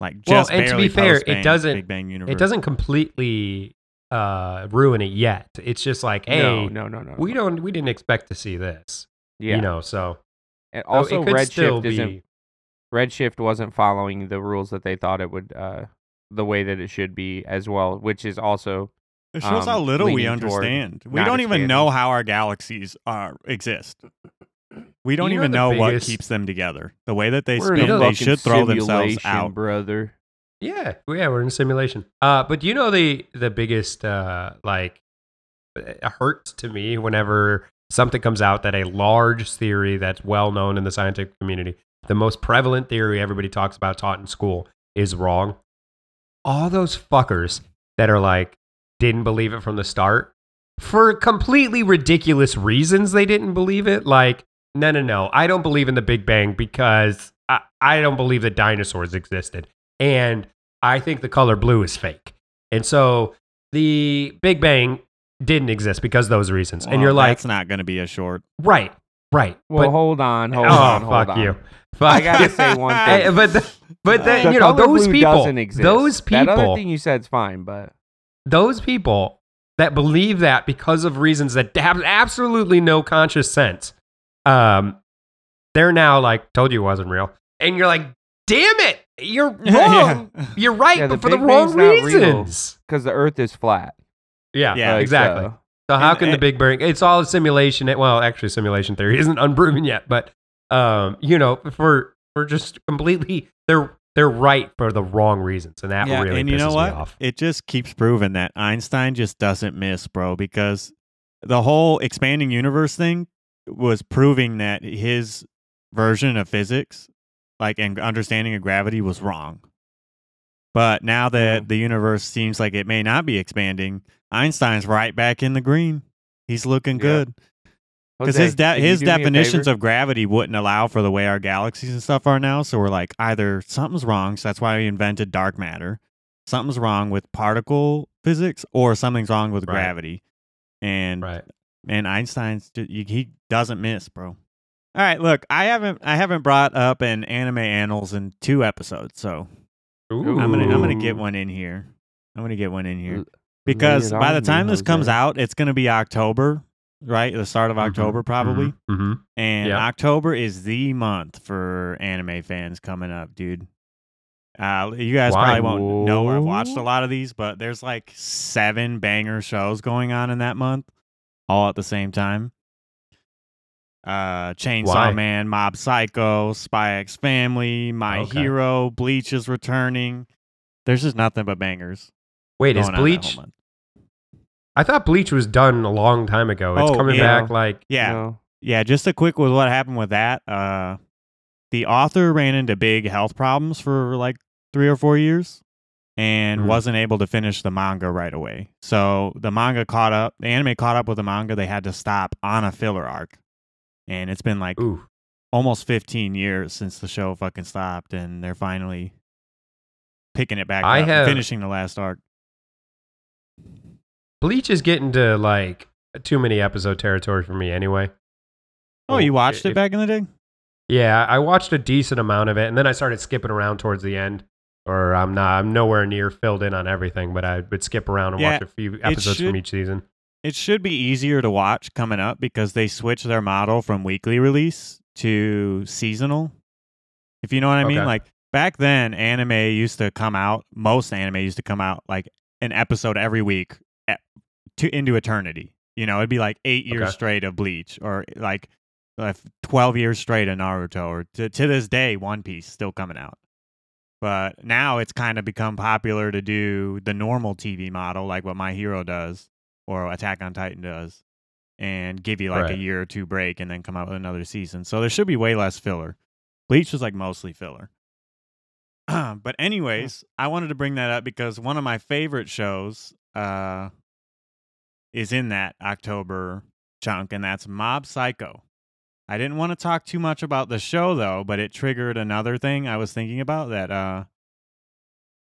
Like Well, just and to be fair, it doesn't- Big Bang universe. It doesn't completely uh, ruin it yet. It's just like, hey, no, no, no, no. we no. don't, we didn't expect to see this. Yeah. You know, so and also, it could still Redshift isn't. be. Redshift wasn't following the rules that they thought it would. Uh, the way that it should be as well, which is also It shows how um, little we understand. We don't even know how our galaxies are exist. We don't You know even the know what keeps them together. The way that they spin, they should throw themselves out. brother. Yeah, yeah, we're in a simulation. Uh, but you know the the biggest uh like it hurts to me whenever something comes out that a large theory that's well known in the scientific community, the most prevalent theory everybody talks about taught in school is wrong. All those fuckers that are like, didn't believe it from the start for completely ridiculous reasons. They didn't believe it. Like, no, no, no. I don't believe in the Big Bang because I, I don't believe that dinosaurs existed. And I think the color blue is fake. And so the Big Bang didn't exist because of those reasons. and you're like, that's not going to be a short. right, right. Well, but, hold on, hold oh, on, hold fuck on. you. I gotta say one I- *laughs* thing. but the, but then The you know those people, doesn't exist. those That other thing you said's fine, but those people that believe that because of reasons that have absolutely no conscious sense, um, they're now like, told you it wasn't real, and you're like, damn it, you're *laughs* wrong. Yeah. You're right, Yeah, the but for the wrong Bang's reasons. because the Earth is flat. Yeah, Yeah, Like, exactly. uh, So how And- can the Big Bang? It's all a simulation. Well, actually, simulation theory *laughs* isn't unproven yet, but um, you know, for for just completely, they're they're right for the wrong reasons, and that yeah, really and you pisses know me what? off. It just keeps proving that Einstein just doesn't miss, bro, because the whole expanding universe thing was proving that his version of physics, like and understanding of gravity, was wrong. But now that Yeah. the universe seems like it may not be expanding, Einstein's right back in the green. He's looking Yeah. good because his de- his do me a definitions of gravity wouldn't allow for the way our galaxies and stuff are now. So we're like, either something's wrong, so that's why we invented dark matter. Something's wrong with particle physics, or something's wrong with Right. gravity. And Right. and Einstein's he doesn't miss, bro. All right, look, I haven't I haven't brought up an anime annals in two episodes, so I'm gonna I'm gonna get one in here. I'm gonna get one in here because by the time this comes out, it's gonna be October, right? The start of October, probably. hmm And Yep. October is the month for anime fans coming up, dude. Uh, you guys Why? probably won't know I've watched a lot of these, but there's like seven banger shows going on in that month, all at the same time. Uh, Chainsaw Why? Man, Mob Psycho, Spy X Family, My Okay. Hero, Bleach is returning. There's just nothing but bangers. Wait, is going on that whole Bleach? I thought Bleach was done a long time ago. It's Oh, coming yeah. back like Yeah, No. Yeah, just a quick with what happened with that. Uh, the author ran into big health problems for like three or four years and Mhm. wasn't able to finish the manga right away. So the manga caught up, the anime caught up with the manga. They had to stop on a filler arc. And it's been like ooh. almost 15 years since the show fucking stopped and they're finally picking it back I up, and have- finishing the last arc. Bleach is getting to like too many episode territory for me anyway. Oh, you watched it if- back in the day? Yeah, I watched a decent amount of it, and then I started skipping around towards the end. Or I'm not, I'm nowhere near filled in on everything, but I would skip around and Yeah, watch a few episodes should- from each season. It should be easier to watch coming up because they switched their model from weekly release to seasonal. If you know what I mean, Okay. like back then, anime used to come out. Most anime used to come out like an episode every week at, to into eternity. You know, it'd be like eight years Okay. straight of Bleach, or like uh, twelve years straight of Naruto, or to to this day, One Piece still coming out. But now it's kind of become popular to do the normal TV model, like what My Hero does or Attack on Titan does, and give you like a year or two break and then come out with another season. So there should be way less filler. Bleach was like mostly filler. *clears throat* but anyways, I wanted to bring that up because one of my favorite shows uh, is in that October chunk, and that's Mob Psycho. I didn't want to talk too much about the show though, but it triggered another thing I was thinking about that uh,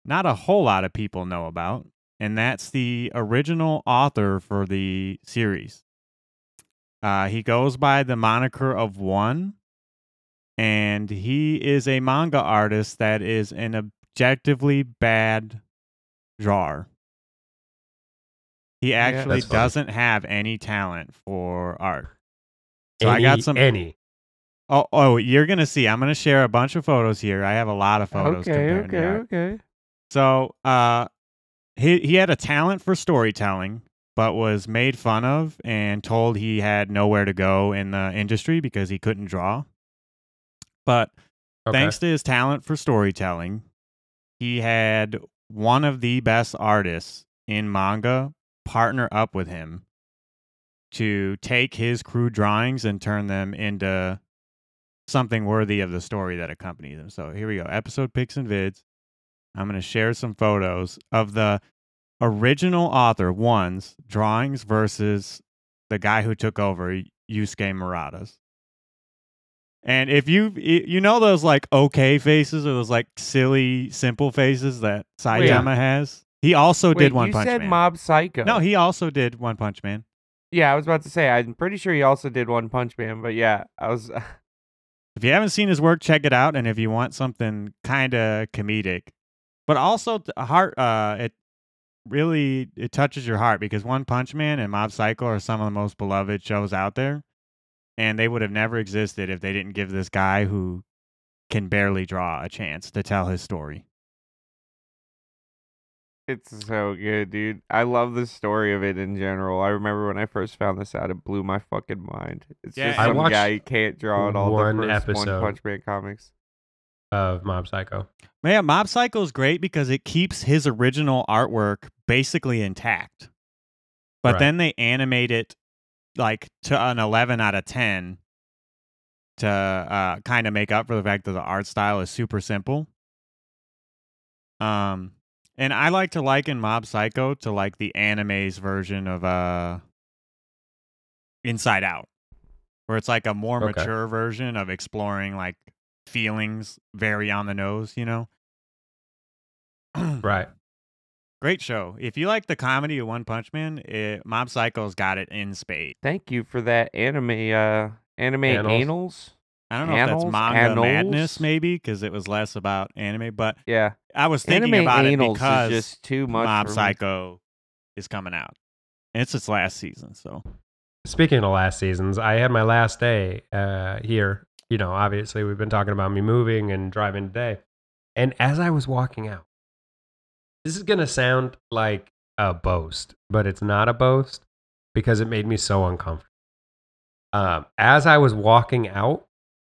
not a whole lot of people know about, and that's the original author for the series. Uh, he goes by the moniker of One, and he is a manga artist that is an objectively bad drawer. He actually funny. doesn't have any talent for art. So I got some. any. Oh, oh, you're gonna see. I'm gonna share a bunch of photos here. I have a lot of photos. Okay, okay, okay. So, uh, he he had a talent for storytelling, but was made fun of and told he had nowhere to go in the industry because he couldn't draw. But Okay. thanks to his talent for storytelling, he had one of the best artists in manga partner up with him to take his crude drawings and turn them into something worthy of the story that accompanies them. So here we go. Episode picks and vids. I'm going to share some photos of the original author ones drawings versus the guy who took over, Yusuke Murata's. And if you you know those like okay faces or those like silly simple faces that Saitama has, he also Wait, did One Punch Man. you said Mob Psycho. no, he also did One Punch Man. Yeah, I was about to say. I'm pretty sure he also did One Punch Man, but yeah, I was. *laughs* If you haven't seen his work, check it out. And if you want something kind of comedic, but also t- a heart, uh, it really it touches your heart because One Punch Man and Mob Psycho are some of the most beloved shows out there, and they would have never existed if they didn't give this guy who can barely draw a chance to tell his story. It's so good, dude. I love the story of it in general. I remember when I first found this out, it blew my fucking mind. It's Yeah, just I some watched guy who can't draw at all. one the first episode. One Punch Man comics. Of Mob Psycho. Man, Mob Psycho is great because it keeps his original artwork basically intact. But Right. then they animate it like to an 11 out of 10 to uh, kind of make up for the fact that the art style is super simple. Um and I like to liken Mob Psycho to like the anime's version of uh Inside Out where it's like a more Okay. mature version of exploring like feelings very on the nose, you know. Right. *clears throat* Great show. If you like the comedy of One Punch Man, it, Mob Psycho's got it in spade. Thank you for that anime. Uh, anime Annals. annals. I don't know if that's manga Annals? madness, maybe, because it was less about anime. But Yeah, I was thinking anime about it because just too much. Mob for me. Psycho is coming out. And it's its last season, so Speaking of last seasons, I had my last day uh, here. You know, obviously, we've been talking about me moving and driving today. And as I was walking out, this is going to sound like a boast, but it's not a boast because it made me so uncomfortable. Um, as I was walking out,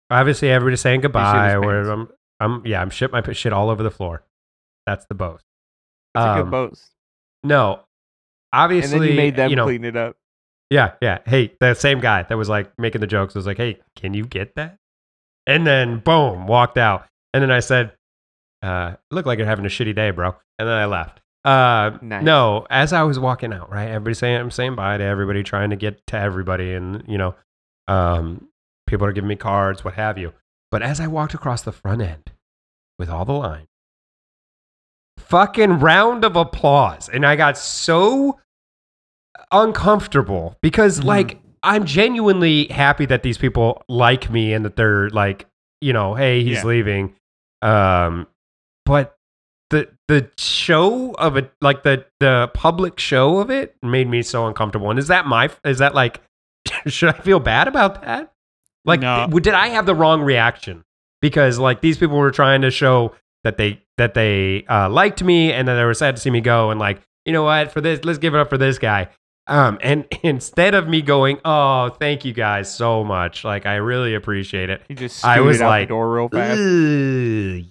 obviously, everybody's saying goodbye. Or. I'm, I'm, yeah, I'm shit my shit all over the floor. That's the boast. It's a Um, good boast. No, And obviously, then you made them you know, clean it up. yeah, yeah. Hey, the same guy that was like making the jokes was like, "Hey, can you get that?" And then boom, walked out. And then I said, uh, "Look like you're having a shitty day, bro." And then I left. Uh, Nice. no, as I was walking out, right, everybody saying I'm saying bye to everybody, trying to get to everybody, and you know, um, people are giving me cards, what have you. But as I walked across the front end with all the line, fucking round of applause, and I got so uncomfortable because Mhm. like I'm genuinely happy that these people like me and that they're like, you know, hey, he's Yeah. leaving. Um but the the show of it like the the public show of it made me so uncomfortable. And is that my is that like *laughs* should I feel bad about that? Like No. did I have the wrong reaction? Because like these people were trying to show that they that they uh, liked me and that they were sad to see me go and like you know what for this let's give it up for this guy um and *laughs* instead of me going oh thank you guys so much like i really appreciate it You just I was out like, the door real fast.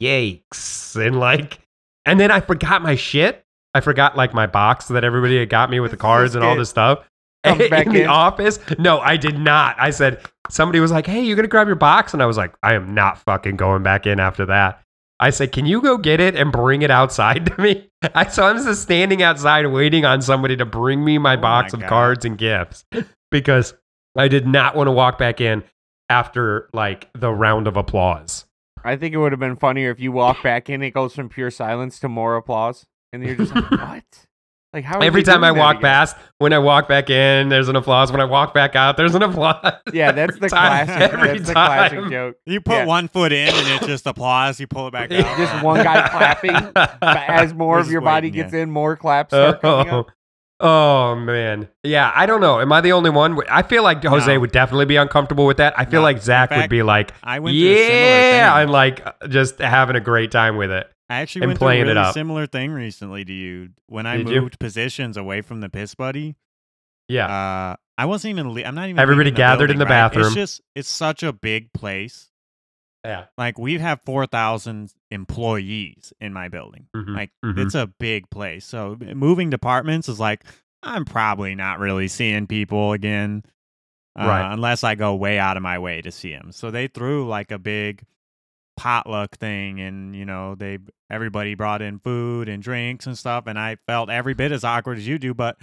Yikes and like and then i forgot my shit. I forgot like my box that everybody had got me with the *laughs* cards and all this stuff. *laughs* Comes in back the office? No i did not. I said somebody was like hey you gonna grab your box? And i was like i am not fucking going back in after that I said, "Can you go get it and bring it outside *laughs* to me?" I so I'm just standing outside waiting on somebody to bring me my Oh box my of God. cards and gifts *laughs* because I did not want to walk back in after like the round of applause. I think it would have been funnier if you walk back in, it goes from pure silence to more applause, and you're just like, *laughs* "What? Like how?" are Every time I walk again? past, when I walk back in, there's an applause. When I walk back out, there's an applause. Yeah, that's the time- classic. *laughs* every That's the classic time. joke. you put Yeah. one foot in and it's just applause. You pull it back *laughs* out. Just one guy *laughs* clapping, as more We're of just your body waiting, gets in, more claps start coming Oh, up. oh man, yeah. I don't know. Am I the only one? I feel like Jose No. would definitely be uncomfortable with that. I feel No. like Zack In would be like, I went through a similar yeah, thing. and like just having a great time with it. I actually went through a really similar thing recently to you. When I Did you? moved positions away from the piss buddy, Yeah, uh, I wasn't even. Le- I'm not even. Everybody leaving the gathered in the right? bathroom. It's just. It's such a big place. yeah. Like we have four thousand employees in my building. Mhm, Like mhm. it's a big place. So moving departments is like I'm probably not really seeing people again, uh, Right. Unless I go way out of my way to see them. So they threw like a big potluck thing, and you know they everybody brought in food and drinks and stuff, and I felt every bit as awkward as you do, but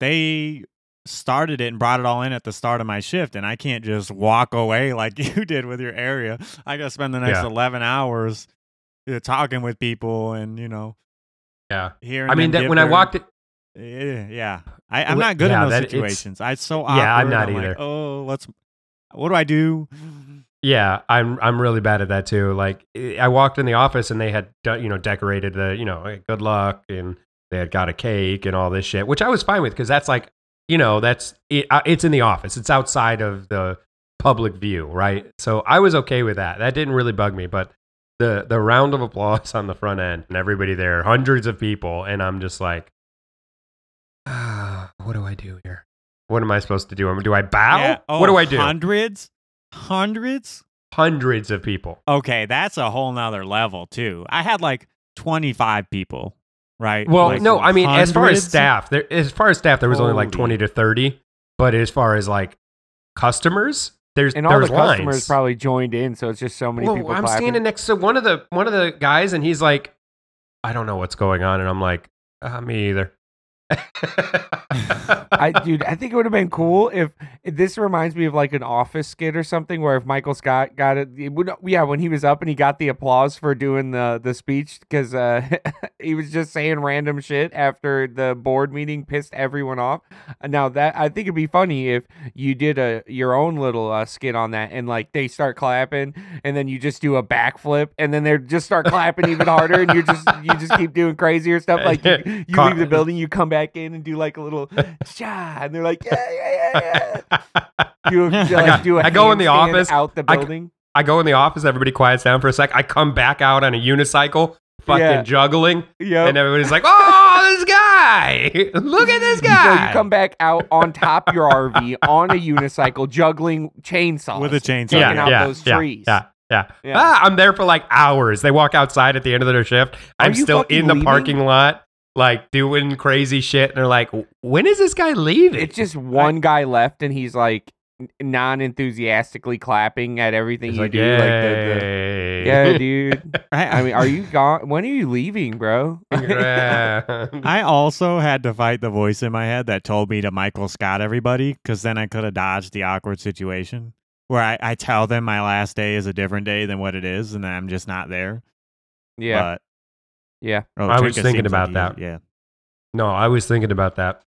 they started it and brought it all in at the start of my shift and I can't just walk away *laughs* like you did with your area. I got to spend the next Yeah. 11 hours you know, talking with people and you know Yeah. hearing I mean, that when I walked it, yeah, yeah. I, I'm not good yeah, in those situations. I so awkward. Yeah, I'm not like, either. oh, let's what do I do? Yeah, I'm I'm really bad at that too. Like I walked in the office and they had you know decorated the you know hey, good luck and they had got a cake and all this shit, which I was fine with because that's like you know that's it, uh, it's in the office, it's outside of the public view, right? So I was okay with that. That didn't really bug me, but the the round of applause on the front end and everybody there, hundreds of people, and I'm just like, ah, *sighs* what do I do here? What am I supposed to do? Do I bow? Yeah, oh, what do I do? Hundreds? Hundreds? Hundreds of people. Okay, that's a whole nother level too. I had like 25 people, right? Well, Like, no, I mean, as far as staff, there as far as staff, there was only like twenty to thirty. But as far as like customers, there's And all the there's customers lines. probably joined in, so it's just so many well, people. I'm clapping. standing next to one of the one of the guys, and he's like, "I don't know what's going on," and I'm like, uh, "Me either." I, dude, I think it would have been cool if, if this reminds me of like an office skit or something where if Michael Scott got it, it would, yeah, when he was up and he got the applause for doing the the speech because uh, *laughs* he was just saying random shit after the board meeting pissed everyone off. Now that I think it'd be funny if you did a your own little uh, skit on that and like they start clapping and then you just do a backflip and then they just start clapping even harder and you just you just keep doing crazier stuff like you, you *laughs* leave the building, you come back in and do like a little *laughs* cha, and they're like, yeah, yeah, yeah, yeah. Do, a- do, I like, do a I go in the office, out the building. I go in the office, everybody quiets down for a sec. I come back out on a unicycle, fucking Yeah. juggling, Yep. and everybody's like, "Oh, this guy! *laughs* Look at this guy. So guy!" you come back out on top of your RV on a unicycle, juggling chainsaws with a chainsaw. taking yeah, out yeah, those yeah, trees. Yeah, yeah. Yeah. Ah, I'm there for like hours. They walk outside at the end of their shift. Are I'm still in the leaving? parking lot, like doing crazy shit. And they're like, "When is this guy leaving?" It's just one guy left, and he's like non enthusiastically clapping at everything you like, do. Like the, the yeah, *laughs* dude. I, I mean, are you gone? When are you leaving, bro? *laughs* Yeah. I also had to fight the voice in my head that told me to Michael Scott everybody because then I could have dodged the awkward situation where I, I tell them my last day is a different day than what it is and then I'm just not there. yeah, But, yeah. oh, I was thinking about he- that. Yeah. No, I was thinking about that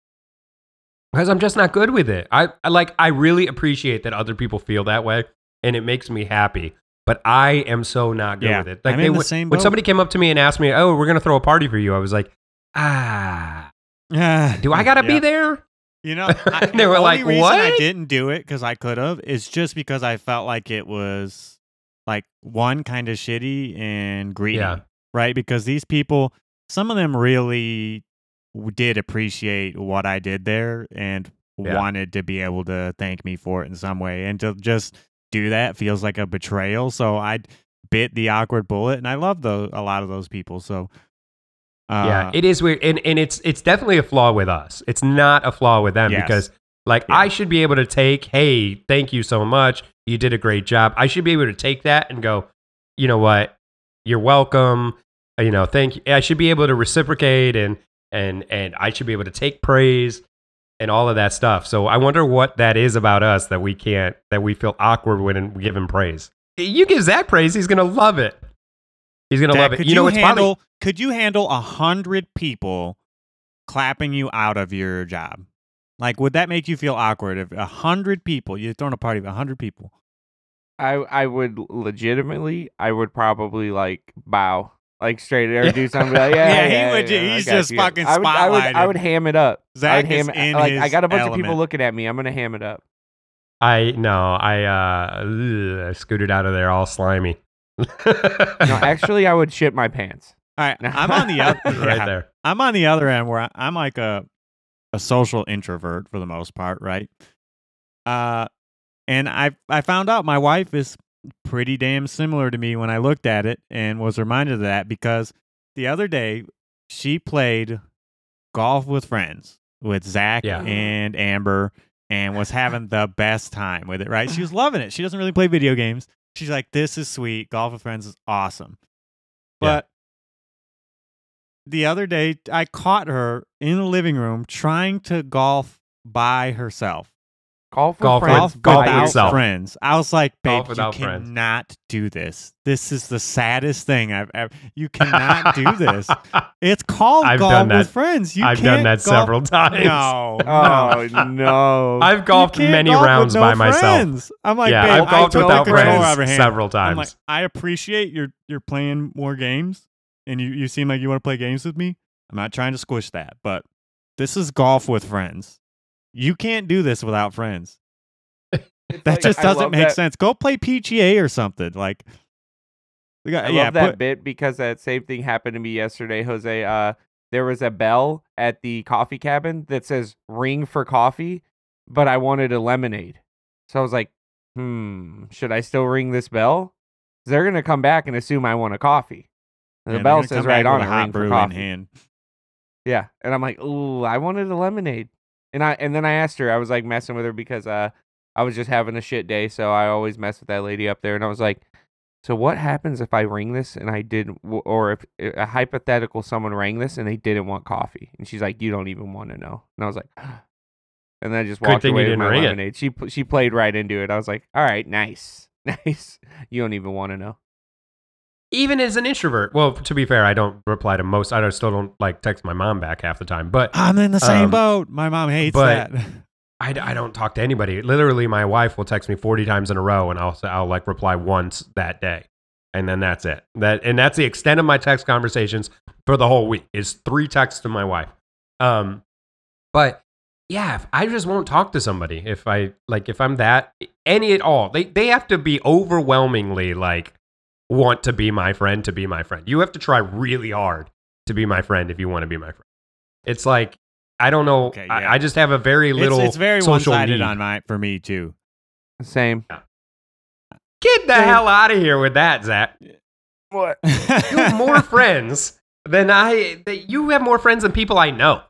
because I'm just not good with it. I, I like I really appreciate that other people feel that way, and it makes me happy. But I am so not good Yeah, with it. Like I'm they in the would- same when somebody came up to me and asked me, "Oh, we're gonna throw a party for you," I was like, "Ah, *laughs* do I gotta be there?" You know, *laughs* I, They the were only like, reason I didn't do it because I could have It's just because I felt like it was like one kind of shitty and greedy, Yeah. Right? Because these people, some of them really did appreciate what I did there and Yeah. wanted to be able to thank me for it in some way, and to just do that feels like a betrayal. So I bit the awkward bullet, and I love the a lot of those people. So. Uh, yeah, it is weird, and and it's it's definitely a flaw with us. It's not a flaw with them Yes. because like Yeah. I should be able to take, hey, thank you so much, you did a great job. I should be able to take that and go, you know what, you're welcome. You know, thank you. I should be able to reciprocate and and and I should be able to take praise and all of that stuff. So I wonder what that is about us that we can't that we feel awkward when we give him praise. You give Zack praise, he's gonna love it. He's gonna love it. Could You know, it's handle probably could you handle a hundred people clapping you out of your job? Like, would that make you feel awkward if a hundred people you're throwing a party of a hundred people? I I would legitimately, I would probably like bow, like straight or do something. Like, yeah, *laughs* Yeah, he yeah, would ju- yeah, I just you. fucking I would, I would, I would ham it up. Zack I'd ham is it- in like I got a bunch of people looking at me. I'm gonna ham it up. I no, I uh ugh, I scooted out of there all slimy. No, *laughs* actually, I would shit my pants. All right, *laughs* I'm on the other right there. I'm on the other end where I, I'm like a a social introvert for the most part, right? Uh, and I I found out my wife is pretty damn similar to me when I looked at it and was reminded of that because the other day she played golf with friends with Zack Yeah. and Amber and was having the best time with it. Right? She was *laughs* loving it. She doesn't really play video games, She's like, "This is sweet. Golf with friends is awesome." Yeah. But the other day, I caught her in the living room trying to golf by herself. Golf with Golf with- friends. Golf, golf without itself. friends. I was like, babe, you without friends. cannot do this. This is the saddest thing I've ever. You *laughs* cannot do this. It's called I've golf done with friends. You I've can't done that golf- several times. No, Oh no. no! I've golfed many golf with rounds no by myself. friends. I'm like, yeah, babe, I've golfed I without friends out of her hand. several I'm times. like, I appreciate you're you're playing more games, and you you seem like you want to play games with me. I'm not trying to squish that, but this is golf with friends. You can't do this without friends. *laughs* That like, just doesn't make that- sense. Go play PGA or something. Like, got- I yeah, love that put- bit because that same thing happened to me yesterday, Jose. Uh, there was a bell at the coffee cabin that says "ring for coffee," but I wanted a lemonade, so I was like, "Hmm, should I still ring this bell? They're gonna come back and assume I want a coffee." And yeah, the bell says right on it, hot "ring for coffee." hand. Yeah, and I'm like, "Ooh, I wanted a lemonade," and I and then I asked her. I was like messing with her because uh, I was just having a shit day, so I always mess with that lady up there, and I was like. So what happens if I ring this and I did, w- or if a hypothetical someone rang this and they didn't want coffee? And she's like, "You don't even want to know." And I was like, *gasps* and then I just walked away with didn't my ring it. She she played right into it. I was like, "All right, nice, *laughs* nice. You don't even want to know." Even as an introvert, well, to be fair, I don't reply to most. I still don't like text my mom back half the time, but I'm in the same Um, boat. My mom hates that. *laughs* I, I don't talk to anybody. Literally, my wife will text me 40 times in a row and I'll, I'll like reply once that day. And then that's it. That And that's the extent of my text conversations for the whole week is three texts to my wife. Um, but yeah, if I just won't talk to somebody. If I like, if I'm that any at all, they, they have to be overwhelmingly like want to be my friend to be my friend. You have to try really hard to be my friend if you want to be my friend. It's like, I don't know. Okay, yeah. I, I just have a very little it's very social one-sided need. on my for me too. Same. Get the Same. hell out of here with that, Zack. What? *laughs* You have more friends than I. That you have more friends than people I know.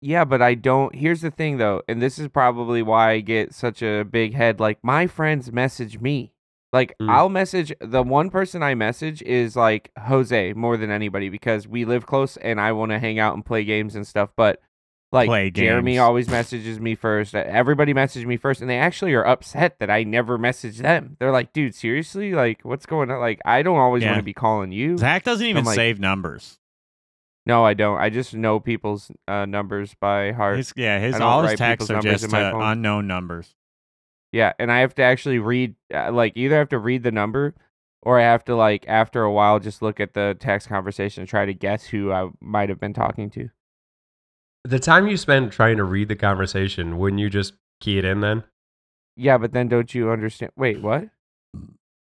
Yeah, but I don't. Here's the thing, though, and this is probably why I get such a big head. Like my friends message me. Like Mm. I'll message the one person I message is like Jose more than anybody because we live close and I want to hang out and play games and stuff. But like Jeremy always messages me first. Uh, Everybody messages me first, and they actually are upset that I never message them. They're like, "Dude, seriously? Like, what's going on? Like, I don't always want to be calling you." Zack doesn't even like- save numbers. No, I don't. I just know people's uh, numbers by heart. His, yeah, his all his texts are just uh, unknown numbers. Yeah, and I have to actually read, uh, like, either I have to read the number, or I have to like after a while just look at the text conversation and try to guess who I might have been talking to. The time you spend trying to read the conversation, wouldn't you just key it in then? Yeah, but then don't you understand? Wait, what?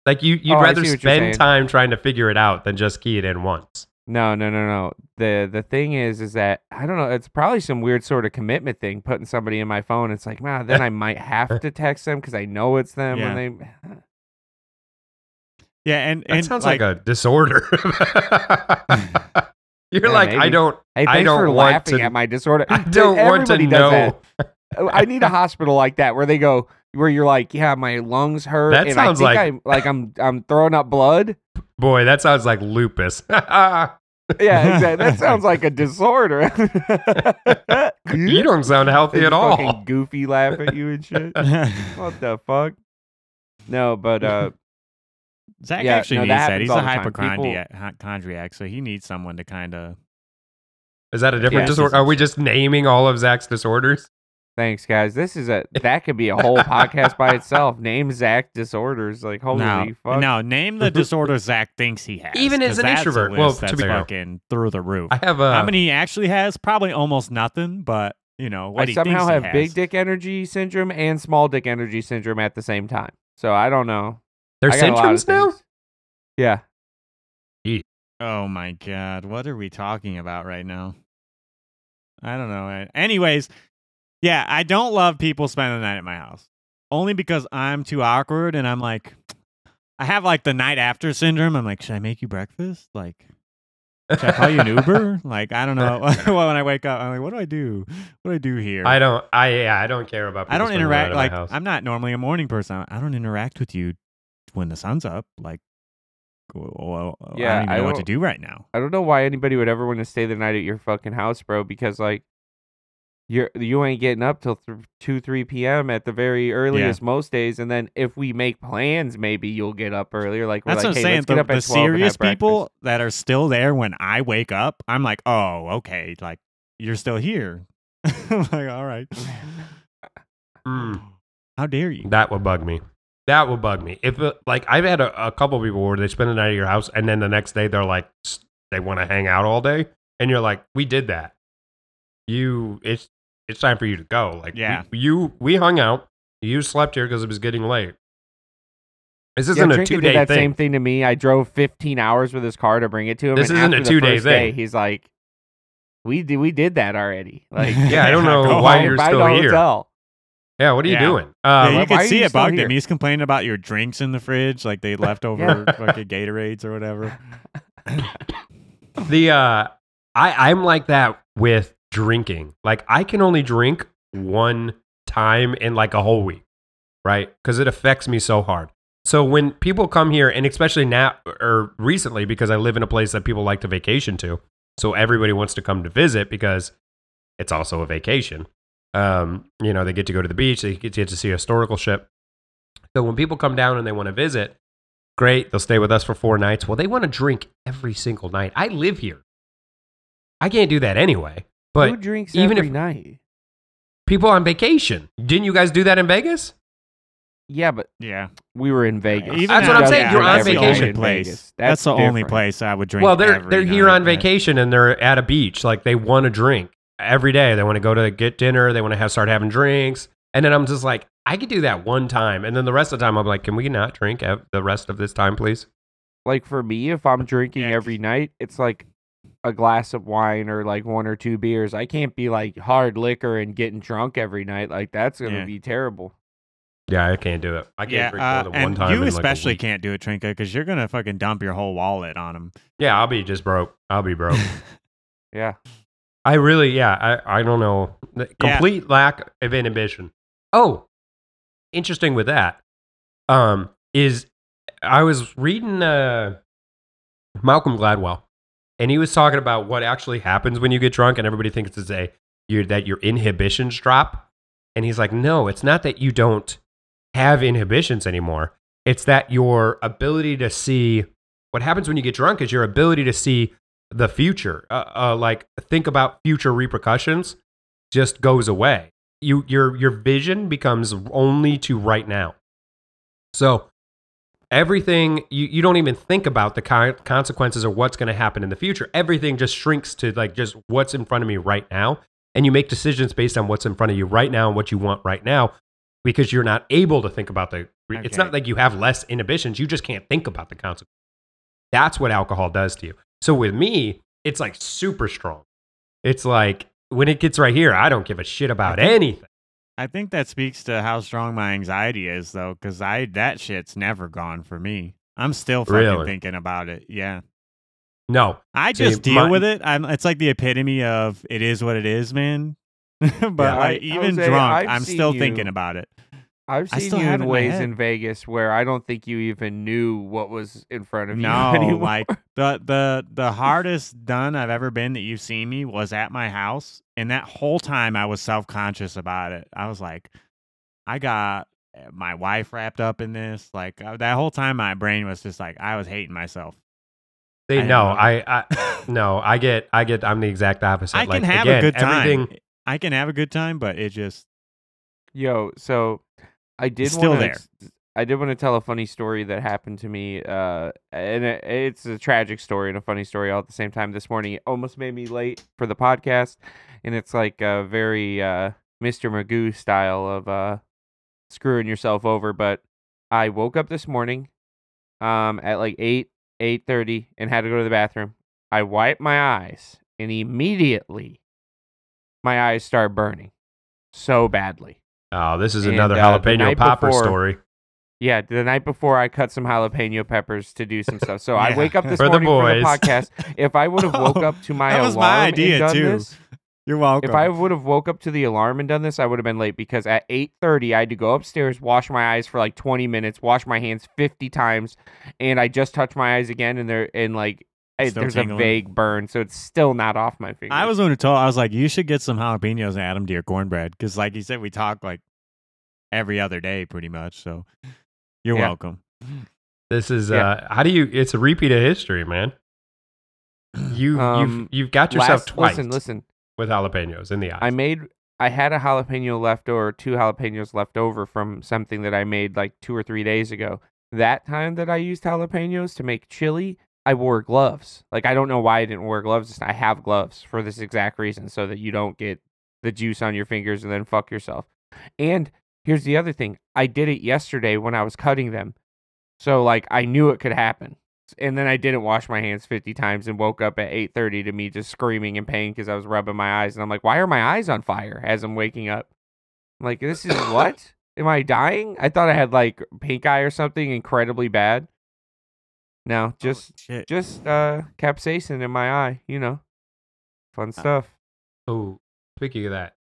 Like you, you'd Oh, rather see what you're saying. spend time trying to figure it out than just key it in once. No, no, no, no. The the thing is, is that I don't know. It's probably some weird sort of commitment thing. Putting somebody in my phone, it's like, man, then I might have *laughs* to text them because I know it's them Yeah. when they. Yeah, and That and sounds like, a disorder. *laughs* You're Yeah, like, I don't, Hey, I thanks don't for want laughing to- at my disorder. I don't want to Everybody does that. know. Oh, I need a hospital like that where they go where you're like, yeah, my lungs hurt. That and sounds I think like- I'm like I'm I'm throwing up blood. Boy, that sounds like lupus. *laughs* Yeah, exactly. That sounds like a disorder. *laughs* you don't sound healthy They at all. Fucking goofy laugh at you and shit. *laughs* what the fuck? No, but uh, Zack Yeah, actually no, needs that. happens He's a the time. hypochondriac, hypochondriac, so he needs someone to kind of. Is that a different Yeah. disorder? Are we just naming all of Zack's disorders? Thanks, guys. This is a that could be a whole podcast by itself. Name Zack disorders. Like holy No, fuck. no, name the disorder Zack thinks he has. Even as an that's a introvert. list Well, to that's be fair. fucking through the roof. I have a. How many he actually has? Probably almost nothing, but you know what I he somehow thinks he have has. big dick energy syndrome and small dick energy syndrome at the same time. So I don't know. There's I got a lot of syndromes now. things. Yeah. Oh my god, what are we talking about right now? I don't know. Anyways, yeah, I don't love people spending the night at my house. Only because I'm too awkward and I'm like I have like the night after syndrome. I'm like, should I make you breakfast? Like should I call you an Uber? *laughs* Like, I don't know. *laughs* well, when I wake up, I'm like, what do I do? What do I do here? I don't. I yeah. I don't care about. I don't spending the night interact at my like house. I'm not normally a morning person. I don't interact with you when the sun's up. Like, well, yeah, I don't even I know what to do right now. I don't know why anybody would ever want to stay the night at your fucking house, bro. Because like, you're you ain't getting up till th- two, three p.m. at the very earliest most days, and then if we make plans, maybe you'll get up earlier. Like we're That's like, what I'm hey, saying. The, the at 12 and have serious people breakfast. that are still there when I wake up, I'm like, oh, okay, like you're still here. *laughs* like, all right. Mm, How dare you? that would bug me. That would bug me. If it, like I've had a, a couple people where they spend the night at your house and then the next day they're like they want to hang out all day, and you're like, we did that. You, it's it's time for you to go. Like, we- Yeah. you we hung out. You slept here because it was getting late. This isn't a Trinket two did day that thing. same thing to me. I drove 15 hours with his car to bring it to him. This and isn't a after two-day first day. He's like, "We did, we did that already." *laughs* Like, Yeah, I don't *laughs* know why home. you're Find still a here. hotel. Yeah, what are you Yeah. doing? Yeah, Um, you why can see you it still bugged here? him. He's complaining about your drinks in the fridge, like they *laughs* left over fucking Gatorades or whatever. the uh I I'm like that with drinking. Like I can only drink one time in like a whole week, right? Cuz it affects me so hard. So when people come here and especially now or recently because I live in a place that people like to vacation to. So everybody wants to come to visit because it's also a vacation. Um, you know, they get to go to the beach, they get to see a historical ship. So when people come down and they want to visit, great, they'll stay with us for four nights. Well, they want to drink every single night. I live here. I can't do that anyway. Who But drinks even every if- night? people on vacation, didn't you guys do that in Vegas? Yeah, but Yeah, we were in Vegas. Even That's what I'm saying, yeah, you're on that's the vacation. only place. Vegas. That's, That's the only place I would drink. well, they're every they're here night, on but- vacation and they're at a beach. Like they want to drink every day. They want to go to get dinner. They want to have start having drinks. And then I'm just like, I could do that one time, and then the rest of the time I'm like, can we not drink the rest of this time, please? Like for me, if I'm drinking Yeah, every night, it's like a glass of wine or like one or two beers. I can't be like hard liquor and getting drunk every night. Like that's gonna Yeah. be terrible. Yeah, I can't do it. I can't Yeah, drink uh, more than one and time. you in, like, a especially week. can't do it, Trnka, because you're gonna fucking dump your whole wallet on them. Yeah, I'll be just broke. I'll be broke. *laughs* Yeah. I really, yeah, I, I don't know. The Yeah. Complete lack of inhibition. Oh, interesting with that. Um, is I was reading uh Malcolm Gladwell, and he was talking about what actually happens when you get drunk, and everybody thinks it's a you that your inhibitions drop, and he's like, no, it's not that you don't have inhibitions anymore. It's that your ability to see what happens when you get drunk is your ability to see the future, uh, uh, like think about future repercussions, just goes away. You your your vision becomes only to right now. So everything you, you don't even think about the con- consequences or what's going to happen in the future. Everything just shrinks to like just what's in front of me right now, and you make decisions based on what's in front of you right now and what you want right now, because you're not able to think about the. It's Okay. not like you have less inhibitions; you just can't think about the consequences. That's what alcohol does to you. So with me, it's like super strong. It's like when it gets right here, I don't give a shit about anything. I think that speaks to how strong my anxiety is, though, because I that shit's never gone for me. I'm still fucking Really? thinking about it. Yeah, No, I See, just deal my- with it. I'm. It's like the epitome of it is what it is, man. *laughs* but Yeah. like, I- even Jose, drunk, I've I'm still you- thinking about it. I've I seen still you in it in ways in Vegas where I don't think you even knew what was in front of you. *laughs* No, anymore. like the the the hardest done I've ever been that you've seen me was at my house, and that whole time I was self conscious about it. I was like, I got uh, my wife wrapped up in this. Like uh, that whole time, my brain was just like I was hating myself. they I no. know. I, I *laughs* no. I get. I get. I'm the exact opposite. I like, can have again, a good time. Everything. I can have a good time, but it just Yo, so I did It's still there. ex- I did want to tell a funny story that happened to me, uh, and it, it's a tragic story and a funny story all at the same time. This morning, it almost made me late for the podcast, and it's like a very uh, Mr. Magoo style of uh, screwing yourself over. But I woke up this morning, um, at like eight eight thirty, and had to go to the bathroom. I wiped my eyes, and immediately, my eyes start burning so badly. Oh, this is And, another uh, jalapeno night popper before- story. Yeah, the night before I cut some jalapeno peppers to do some stuff. So I *laughs* wake up this For the morning for the boys. podcast. If I would have woke Oh, up to *laughs* my that was alarm my and idea, done too. this, You're welcome. If I would have woke up to the alarm and done this, I would have been late because at 8:30 I had to go upstairs, wash my eyes for like 20 minutes, wash my hands 50 times, and I just touched my eyes again and they're and like I, Still there's tingling? a vague burn, so it's still not off my finger. I was going to tell. I was like, you should get some jalapenos and add them to your cornbread because, like you said, we talk like every other day, pretty much. So you're Yeah. welcome. This is Yeah. uh how do you it's a repeat of history, man. *clears throat* You Um, you've you've got yourself Last- twice Listen, listen. with jalapenos in the eyes. I made I had a jalapeno left or two jalapenos left over from something that I made like two or three days ago. That time that I used jalapenos to make chili, I wore gloves. Like I don't know why I didn't wear gloves. I have gloves for this exact reason, so that you don't get the juice on your fingers and then fuck yourself. And here's the other thing: I did it yesterday when I was cutting them, so like I knew it could happen. And then I didn't wash my hands 50 times and woke up at 8:30 to me just screaming in pain because I was rubbing my eyes and I'm like, why are my eyes on fire as I'm waking up? I'm like, this is *coughs* what? Am I dying? I thought I had like pink eye or something incredibly bad. No, just Shit. just uh capsaicin in my eye, you know. Fun stuff. Oh, speaking of that,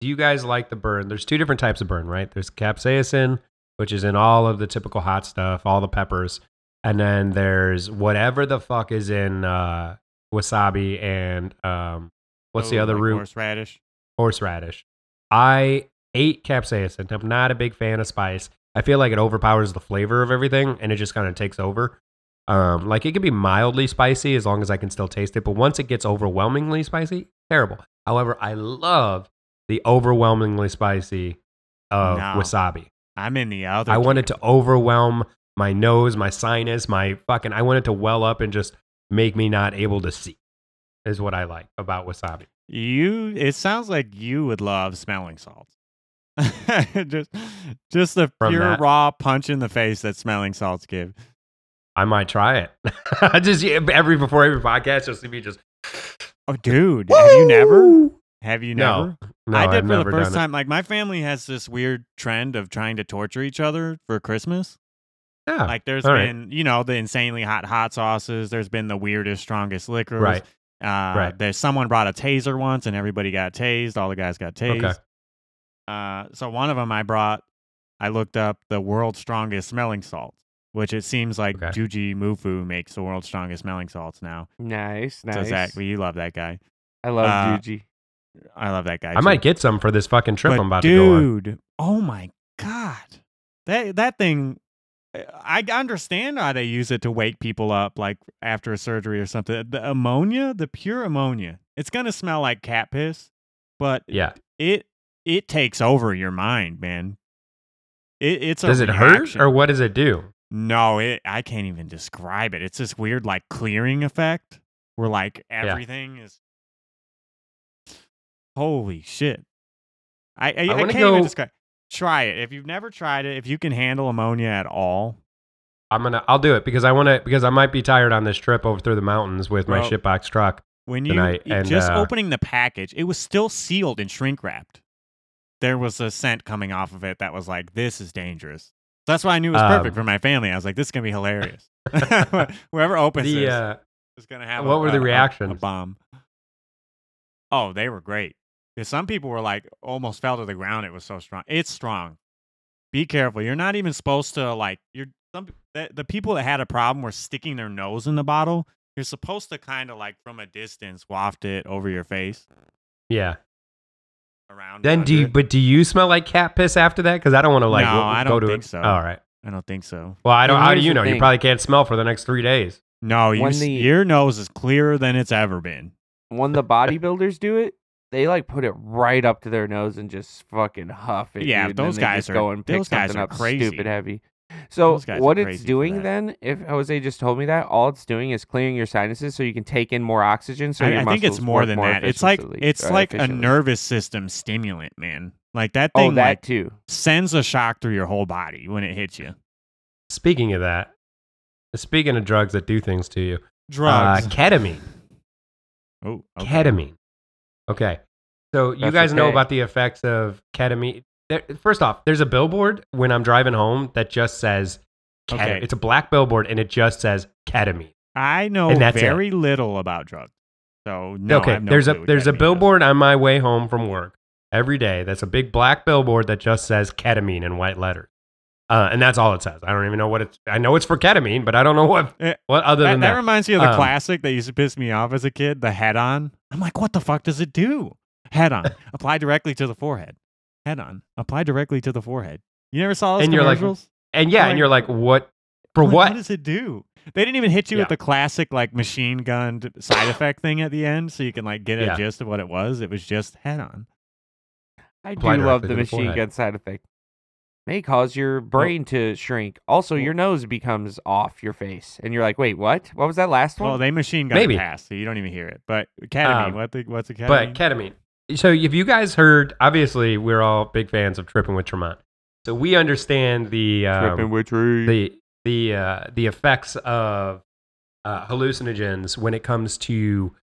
do you guys like the burn? There's two different types of burn, right? There's capsaicin, which is in all of the typical hot stuff, all the peppers, and then there's whatever the fuck is in uh, wasabi and um, what's the Oh, other like root? Horseradish. Horseradish. I ate capsaicin. I'm not a big fan of spice. I feel like it overpowers the flavor of everything, and it just kind of takes over. Um, like it can be mildly spicy as long as I can still taste it, but once it gets overwhelmingly spicy, terrible. However, I love the overwhelmingly spicy of No. wasabi. I'm in the other. I want it to overwhelm my nose, my sinus, my fucking. I want it to well up and just make me not able to see. Is what I like about wasabi. You. It sounds like you would love smelling salts. *laughs* just, just the From pure that- raw punch in the face that smelling salts give. I might try it. *laughs* I just every before every podcast, you'll see me just. Oh, dude, have you never? Have you No. never? No, I did I've for the first done it. time. Like my family has this weird trend of trying to torture each other for Christmas. Yeah, Like there's all right. been, you know, the insanely hot hot sauces. There's been the weirdest, strongest liquors. right. Uh, Right. There's someone brought a taser once, and everybody got tased. All the guys got tased. Okay. Uh, so one of them I brought. I looked up the world's strongest smelling salts, which it seems like Okay. Jujimufu makes the world's strongest smelling salts now. Nice, nice. So Zack, you love that guy. I love uh, Juji. I love that guy. I too. might get some for this fucking trip But I'm about to go on. dude, oh my god, that that thing. I understand how they use it to wake people up, like after a surgery or something. The ammonia, the pure ammonia, it's gonna smell like cat piss, but Yeah. it it takes over your mind, man. It, it's a Does it hurt or what does it do? No, it. I can't even describe it. It's this weird, like clearing effect, where like everything is. Holy shit! I I, I, wanna can't even describe. Try it if you've never tried it. If you can handle ammonia at all, I'm gonna. I'll do it because I want to. Because I might be tired on this trip over through the mountains with my Bro. shitbox truck. when you Tonight, and, just uh, opening the package, it was still sealed and shrink wrapped. There was a scent coming off of it that was like, "This is dangerous." That's why I knew it was perfect Um, for my family. I was like, "This is gonna be hilarious." *laughs* *laughs* Whoever opens The this, uh, is gonna have. What a, were the a- a- A, reactions? bomb. Oh, they were great. some people were like almost fell to the ground. It was so strong. It's strong. Be careful. You're not even supposed to like. You're some the, the people that had a problem were sticking their nose in the bottle. You're supposed to kind of like from a distance waft it over your face yeah. Around. Then do you? under. But do you smell like cat piss after that? Because I don't want to like. No, go, I don't to think it. so. All right. I don't think so. Well, I don't. Well, How do you the know? You probably can't smell for the next three days. No, you, the- your nose is clearer than it's ever been. when the bodybuilders do it, they like put it right up to their nose and just fucking huff it. Yeah, dude, those guys are- go and pick those guys are up crazy. stupid heavy. So Those guys are what it's doing then, if Jose just told me that, all it's doing is clearing your sinuses so you can take in more oxygen. So I, your I think it's more than more that. It's like it's uh, like a nervous system stimulant, man. Like that Oh, thing that like too. sends a shock through your whole body when it hits you. Speaking of that, speaking of drugs that do things to you, Drugs. uh, ketamine. oh, okay. Ketamine. Okay. So you That's guys know about the effects of ketamine. There, first off, there's a billboard when I'm driving home that just says ketamine. Okay. It's a black billboard and it just says ketamine. I know that's it. very little about drugs. So no, I okay, no there's a there's a is. billboard on my way home from work every day. That's a big black billboard that just says ketamine in white letters. Uh, and that's all it says. I don't even know what it's. I know it's for ketamine, but I don't know what *laughs* Eh, what other That, than that that. reminds me of the Um, classic that used to piss me off as a kid, the head on. I'm like, what the fuck does it do? Head on. *laughs* Apply directly to the forehead. Head on. Apply directly to the forehead. You never saw those And you're like, and yeah, like- and you're like, what for? Like, what? What does it do? They didn't even hit you with the classic like machine gun side *sighs* effect thing at the end, so you can like get a Yeah. gist of what it was. It was just head on. I do love the the machine forehead. gun side effect. May cause your brain to shrink. Also, well- your nose becomes off your face, and you're like, "Wait, what? What was that last one?" Well, they machine gun Maybe. it past, so you don't even hear it. But ketamine, Um, what the, what's a ketamine? But ketamine. So if you guys heard, obviously we're all big fans of tripping with Tremont. So we understand the Tripping um, with trees. the the uh, the effects of uh, hallucinogens when it comes to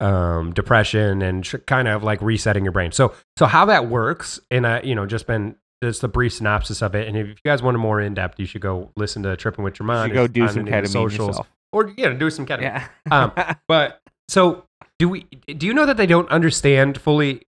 um, depression and tr- kind of like resetting your brain. So so how that works, and I you know just been just the brief synopsis of it. And if you guys want a more in depth, you should go listen to Tripping with you Tremont. should go do some any of the ketamine yourself. or yeah, do some ketamine. Yeah. Um, But so do we? Do you know that they don't understand fully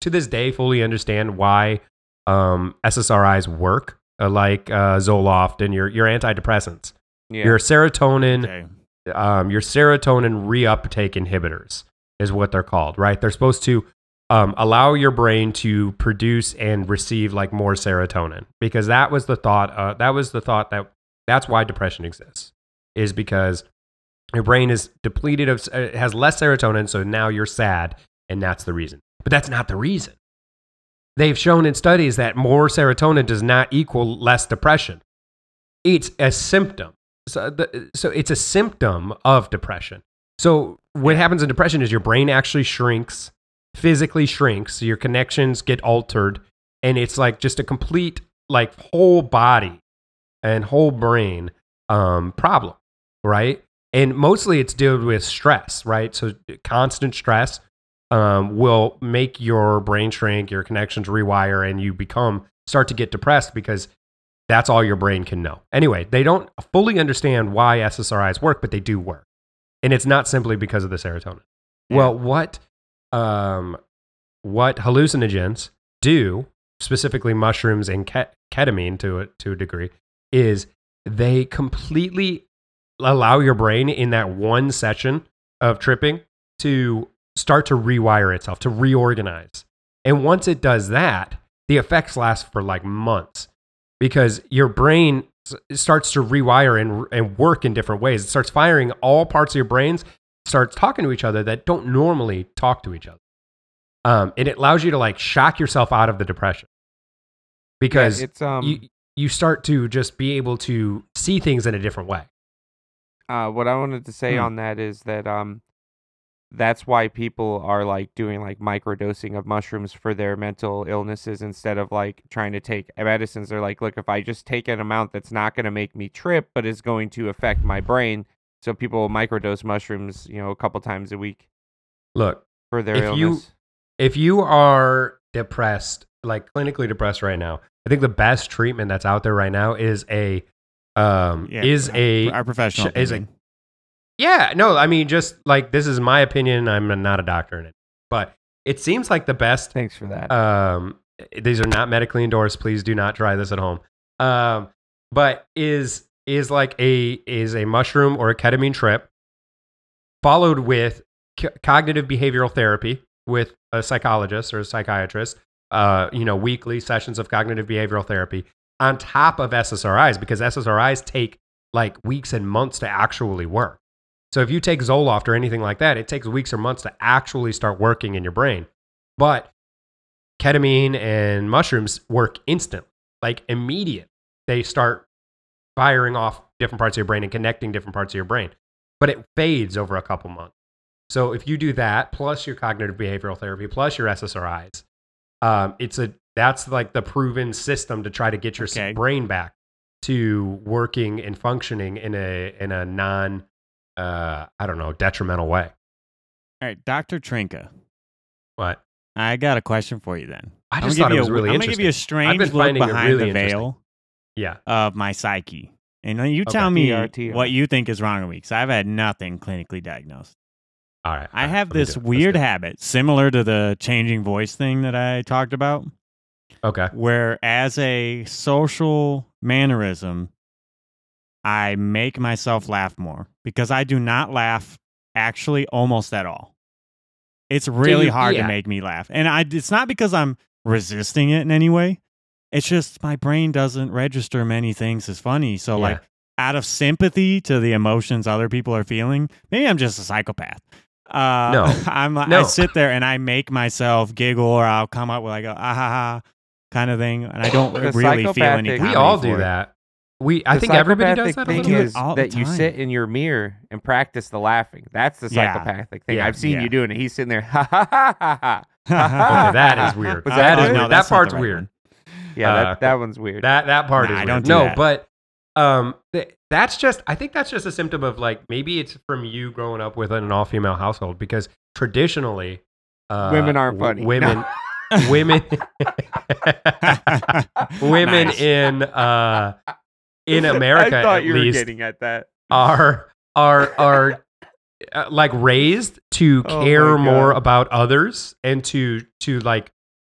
to this day fully understand why um, SSRIs work uh, like uh, Zoloft and your your antidepressants, yeah. your serotonin, Okay. um, your serotonin reuptake inhibitors is what they're called, right? They're supposed to um, allow your brain to produce and receive like more serotonin because that was the thought. Uh, that was the thought that that's why depression exists is because your brain is depleted of uh, it has less serotonin, so now you're sad, and that's the reason. But that's not the reason. They've shown in studies that more serotonin does not equal less depression. It's a symptom. So, the, so it's a symptom of depression. So what happens in depression is your brain actually shrinks, physically shrinks, so your connections get altered, and it's like just a complete like whole body and whole brain um, problem, right? And mostly it's dealt with stress, right? So constant stress um, will make your brain shrink, your connections rewire, and you become start to get depressed because that's all your brain can know. Anyway, they don't fully understand why SSRIs work, but they do work, and it's not simply because of the serotonin. Yeah. Well, what um, what hallucinogens do, specifically mushrooms and ketamine to a, to a degree, is they completely allow your brain in that one session of tripping to start to rewire itself, to reorganize. And once it does that, the effects last for like months because your brain starts to rewire and, and work in different ways. It starts firing all parts of your brains, starts talking to each other that don't normally talk to each other. Um, and it allows you to like shock yourself out of the depression because yeah, it's um you, you start to just be able to see things in a different way. Uh what I wanted to say Hmm. on that is that um that's why people are like doing like microdosing of mushrooms for their mental illnesses instead of like trying to take medicines. They're like, look, if I just take an amount that's not going to make me trip, but is going to affect my brain. So people will microdose mushrooms, you know, a couple times a week Look, for their If you- illness. if you are depressed, like clinically depressed right now, I think the best treatment that's out there right now is a um Yeah, is our- a our professional sh- is a- Yeah, no, I mean, just like this is my opinion. I'm not a doctor in it, but it seems like the best. Thanks for that. Um, these are not medically endorsed. Please do not try this at home. Um, but is is like a is a mushroom or a ketamine trip, followed with c- cognitive behavioral therapy with a psychologist or a psychiatrist. Uh, you know, weekly sessions of cognitive behavioral therapy on top of SSRIs because SSRIs take like weeks and months to actually work. So if you take Zoloft or anything like that, it takes weeks or months to actually start working in your brain. But ketamine and mushrooms work instant, like immediate. They start firing off different parts of your brain and connecting different parts of your brain. But it fades over a couple months. So if you do that plus your cognitive behavioral therapy plus your SSRIs, um, it's a that's like the proven system to try to get your Okay. brain back to working and functioning in a in a non uh, I don't know detrimental way. All right, Dr. Trnka, What? I got a question for you then. I I'm just gonna thought give it you was a- really I'm gonna give you a interesting. strange been look finding behind really the veil yeah, of my psyche. And then you Okay. tell me PRT. what you think is wrong with me because I've had nothing clinically diagnosed. All right. I all right, have let me this do it. Let's weird habit, similar to the changing voice thing that I talked about, Okay. where as a social mannerism, I make myself laugh more because I do not laugh actually almost at all. It's really you- hard yeah. to make me laugh. And I it's not because I'm resisting it in any way. It's just my brain doesn't register many things as funny. So Yeah. like out of sympathy to the emotions other people are feeling, maybe I'm just a psychopath. Uh, No. *laughs* I'm No. I sit there and I make myself giggle or I'll come up with like a ah ha ha kind of thing, and I don't The really feel any. We comedy all for do it. that. We I The think everybody does psychopathic that a thing little do bit. is all the that you sit in your mirror and practice the laughing. That's the Yeah. psychopathic thing. Yeah. I've seen Yeah. you doing it. He's sitting there, ha ha ha ha ha. *laughs* Okay, that is weird. *laughs* Was that that is good? weird. That part's right weird. one. Yeah, Uh, that, that one's weird. That that part Nah, is I weird. don't do no, that. but um, th- that's just. I think that's just a symptom of like maybe it's from you growing up with an all female household because traditionally, uh, Women aren't w- funny. Women, *laughs* women, *laughs* women Nice. in uh in *laughs* America I thought at you were least getting at that. are are are uh, like raised to *laughs* Oh care more about others and to to like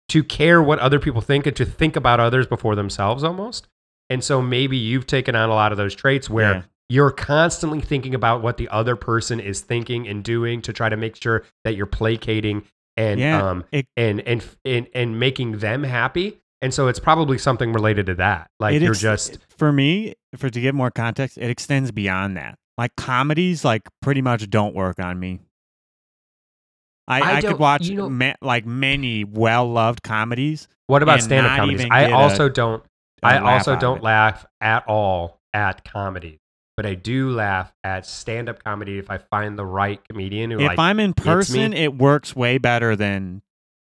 to care what other people think and to think about others before themselves almost. And so maybe you've taken on a lot of those traits where Yeah. you're constantly thinking about what the other person is thinking and doing to try to make sure that you're placating and Yeah, um it- and, and and and making them happy. And so it's probably something related to that. Like you're ex- just for me for to give more context it extends beyond that like comedies like pretty much don't work on me i, I I, could watch you know- ma- like many well-loved comedies What about and stand-up comedies? I get a- also don't. I a also don't laugh at all at comedy, but I do laugh at stand-up comedy if I find the right comedian who if like. i'm in person it works way better than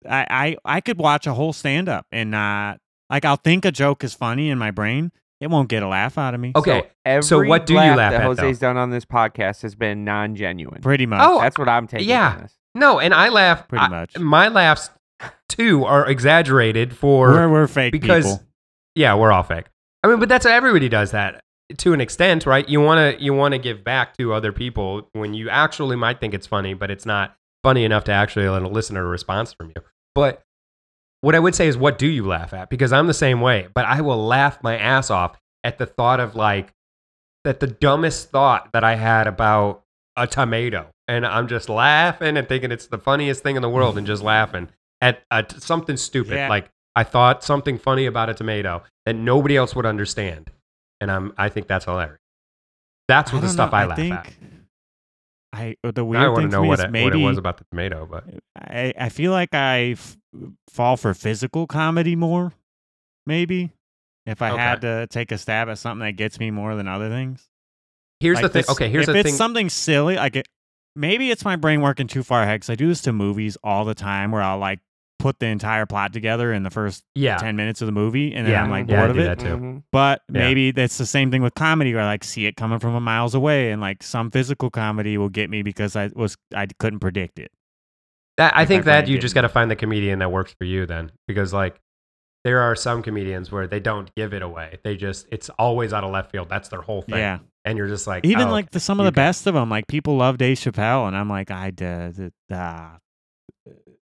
I, I i could watch a whole stand-up and not like i'll think a joke is funny in my brain it won't get a laugh out of me Okay, So, every so what do you laugh that at, Jose's though? done on this podcast has been non-genuine. pretty much Oh, That's what I'm taking. yeah. from this. no, and I laugh. Pretty I- much. my laughs too are exaggerated for we're, we're fake because people yeah, we're all fake. I mean, but that's how everybody does that to an extent, right? You want to you want to give back to other people when you actually might think it's funny, but it's not funny enough to actually let a listener a response from you. But what I would say is, what do you laugh at? Because I'm the same way, but I will laugh my ass off at the thought of like that the dumbest thought that I had about a tomato, and I'm just laughing and thinking it's the funniest thing in the world, and just *laughs* laughing at, at something stupid Yeah. like I thought something funny about a tomato that nobody else would understand, and I'm I think that's hilarious. That's what the stuff know, I laugh think at. I uh, the I weird want thing to know me what is it, maybe what it was about the tomato, but uh, I, I feel like I f- fall for physical comedy more, maybe. If I Okay. had to take a stab at something that gets me more than other things. here's Like the thing. this- Okay, here's if the it's thing. something silly, like it, maybe it's my brain working too far ahead because I do this to movies all the time where I'll like put the entire plot together in the first yeah, 10 minutes of the movie and then Yeah. I'm like Yeah, bored of it. that too. Mhm. But Yeah. maybe that's the same thing with comedy where I like see it coming from a miles away and like some physical comedy will get me because I was I couldn't predict it. That I think my that you just got to find the comedian that works for you then, because like there are some comedians where they don't give it away. They just it's always out of left field. That's their whole thing. Yeah. and you're just like Even oh, like the, some of the got- best of them, like people love Dave Chappelle, and I'm like, I did, uh,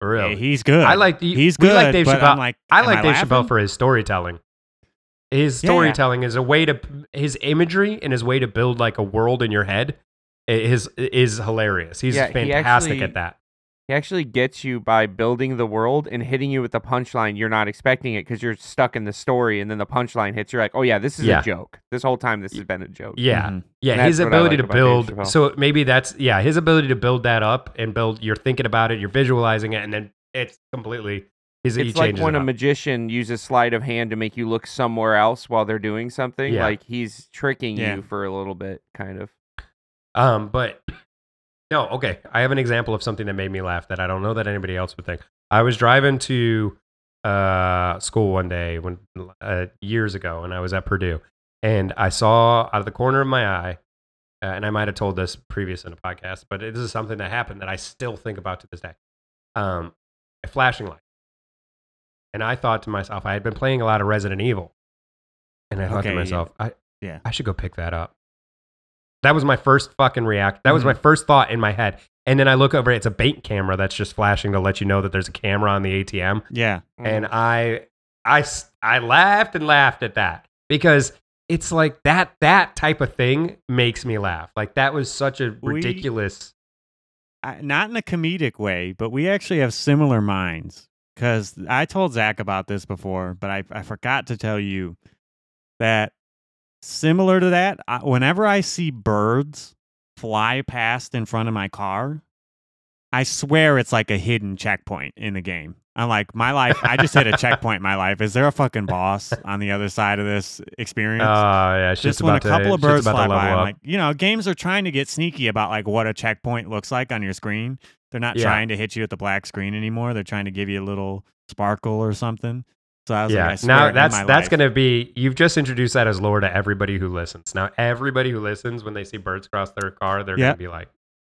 for real. he's good. I like the- he's good. like Dave but Chappelle. I'm like, I am like Dave laughing? Chappelle for his storytelling. His Yeah. storytelling is a way to his imagery and his way to build like a world in your head is is hilarious. He's Yeah, he fantastic actually- at that. He actually gets you by building the world and hitting you with the punchline. You're not expecting it because you're stuck in the story, and then the punchline hits. You're like, "Oh yeah, this is Yeah. a joke. This whole time, this has been a joke." Yeah. Mhm. Yeah, his ability like to build. So maybe that's yeah, his ability to build that up and build. You're thinking about it, you're visualizing it, and then it's completely. His, It's like when it a magician uses sleight of hand to make you look somewhere else while they're doing something. Yeah. Like he's tricking Yeah. you for a little bit, kind of. Um, but no, okay. I have an example of something that made me laugh that I don't know that anybody else would think. I was driving to uh, school one day when uh, years ago, and I was at Purdue, and I saw out of the corner of my eye, uh, and I might have told this previous in a podcast, but this is something that happened that I still think about to this day. Um, a flashing light, and I thought to myself, I had been playing a lot of Resident Evil, and I thought Okay, to yeah. myself, I Yeah. I should go pick that up. That was my first fucking react. That was Mhm. my first thought in my head. And then I look over, it's a bank camera that's just flashing to let you know that there's a camera on the ATM. Yeah. And I, I, I laughed and laughed at that because it's like that, that type of thing makes me laugh. Like that was such a We- ridiculous. I, not in a comedic way, but we actually have similar minds. Because I told Zack about this before, but I, I forgot to tell you that similar to that, I, whenever I see birds fly past in front of my car, I swear it's like a hidden checkpoint in the game. I'm like, my life, I just hit a checkpoint in my life. Is there a fucking boss on the other side of this experience? Oh, experience? yeah. Just when a about to- couple of birds fly by, I'm like, you know, games are trying to get sneaky about like what a checkpoint looks like on your screen. They're not Yeah. trying to hit you at the black screen anymore. They're trying to give you a little sparkle or something. So I was yeah. like, I now that's that's life- gonna be. You've just introduced that as lore to everybody who listens. Now everybody who listens when they see birds cross their car, they're Yeah. gonna be like,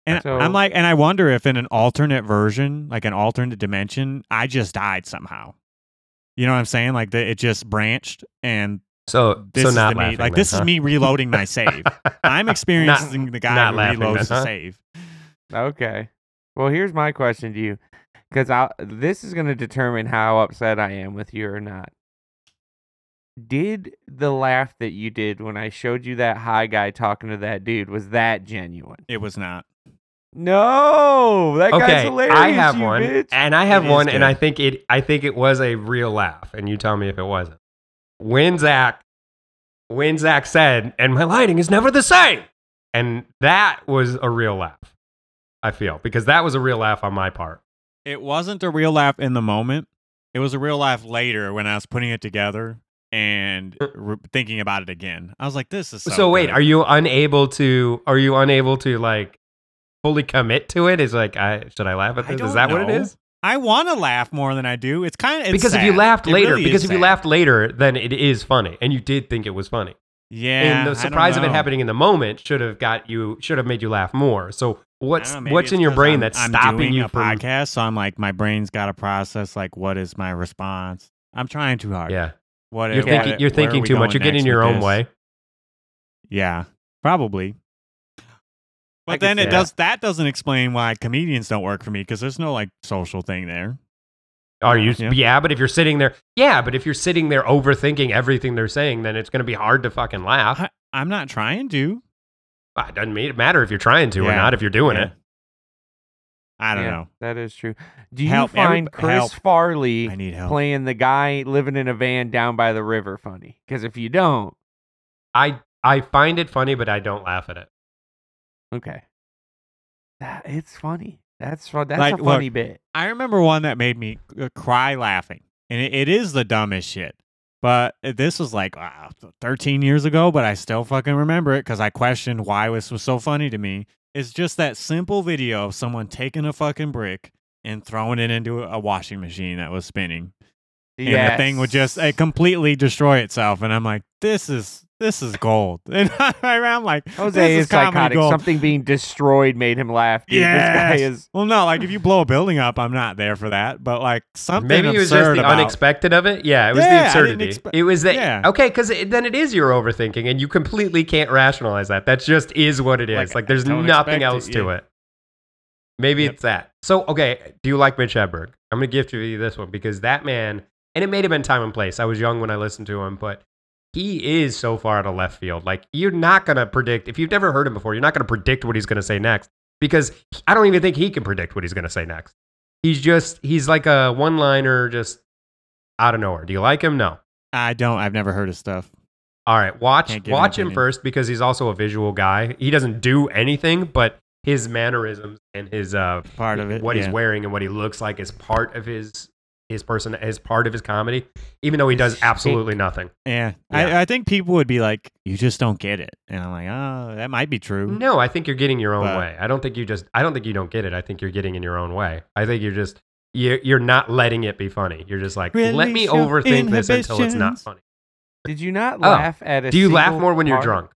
And So- I'm like, and I wonder if in an alternate version, like an alternate dimension, I just died somehow. You know what I'm saying? Like the, it just branched, and so this so is not the me. Like then, this huh? is me reloading my *laughs* save. I'm experiencing the guy not who reloads then, huh? the save. Okay. Well, here's my question to you, because I this is going to determine how upset I am with you or not. Did the laugh that you did when I showed you that high guy talking to that dude was that genuine? It was not. No, that guy's Okay, hilarious. I have you one, bitch. and I have It is one, and. I think it. I think it was a real laugh, and you tell me if it wasn't. When Zack, when Zack said, "And my lighting is never the same," and that was a real laugh. I feel because that was a real laugh on my part. It wasn't a real laugh in the moment. It was a real laugh later when I was putting it together and uh re- thinking about it again. I was like, "This is so." So, wait, good. are you unable to? Are you unable to like fully commit to it? Is like, I should I laugh at I this? Is that what it is? I want to laugh more than I do. It's kind of because if you laughed It later, really because if you laughed later, then it is funny, and you did think it was funny. yeah, and the surprise of it happening in the moment should have got you should have made you laugh more so what's know, what's in your brain I'm- that's I'm stopping doing you a from podcast? So I'm like, my brain's got to process like, what is my response? I'm trying too hard. yeah What you're what- thinking you're thinking too much you're getting in your own this? way Yeah, probably. But could then it that. does that doesn't explain why comedians don't work for me because there's no like social thing there. are you Yeah. yeah. but if you're sitting there yeah but if you're sitting there overthinking everything they're saying then it's going to be hard to fucking laugh I, I'm not trying to. Ah, it doesn't matter if you're trying to or not if you're doing Yeah. it I don't Yeah, know. That is true. Do you Help, every- find Chris help. Farley I need help. playing the guy living in a van down by the river funny? Because if you don't, i i find it funny but i don't laugh at it okay, that it's funny. That's. That's Like, a look, funny bit. I remember one that made me uh, cry laughing, and it, it is the dumbest shit. But this was like wow, 13 years ago, but I still fucking remember it because I questioned why this was so funny to me. It's just that simple video of someone taking a fucking brick and throwing it into a washing machine that was spinning, and the thing would just uh, completely destroy itself. And I'm like, this is this is gold. *laughs* And I'm like, Jose this is is psychotic. gold. Something being destroyed made him laugh. Dude. This guy is. Well, no, like if you blow a building up, I'm not there for that. But like something Maybe it was just the about- unexpected of it. Yeah, it was Yeah, the absurdity. expe- it was that Yeah. okay, because then it is your overthinking, and you completely can't rationalize that. That just is what it is. Like, Like, there's nothing expect it, else to yeah. it. Maybe Yep. it's that. So okay, do you like Mitch Hedberg? I'm gonna give to you this one because that man, and it may have been time and place. I was young when I listened to him, but he is so far out of left field. Like you're not gonna predict if you've never heard him before. You're not gonna predict what he's gonna say next because I don't even think he can predict what he's gonna say next. He's just he's like a one liner, just out of nowhere. Do you like him? No. I don't. I've never heard his stuff. All right, watch Can't give an watch him first because he's also a visual guy. He doesn't do anything, but his mannerisms and his uh Part of it. what yeah. he's wearing and what he looks like is part of his his person is part of his comedy, even though he does absolutely nothing. Yeah. Yeah. I, I think people would be like, "You just don't get it," and I'm like, "Oh, that might be true." No, I think you're getting your own But- way. I don't think you just. I don't think you don't get it. I think you're getting in your own way. I think you're just. You're, you're not letting it be funny. You're just like, let me overthink this until it's not funny. Did you not Oh. laugh at a? Do you laugh more when you're part- drunk?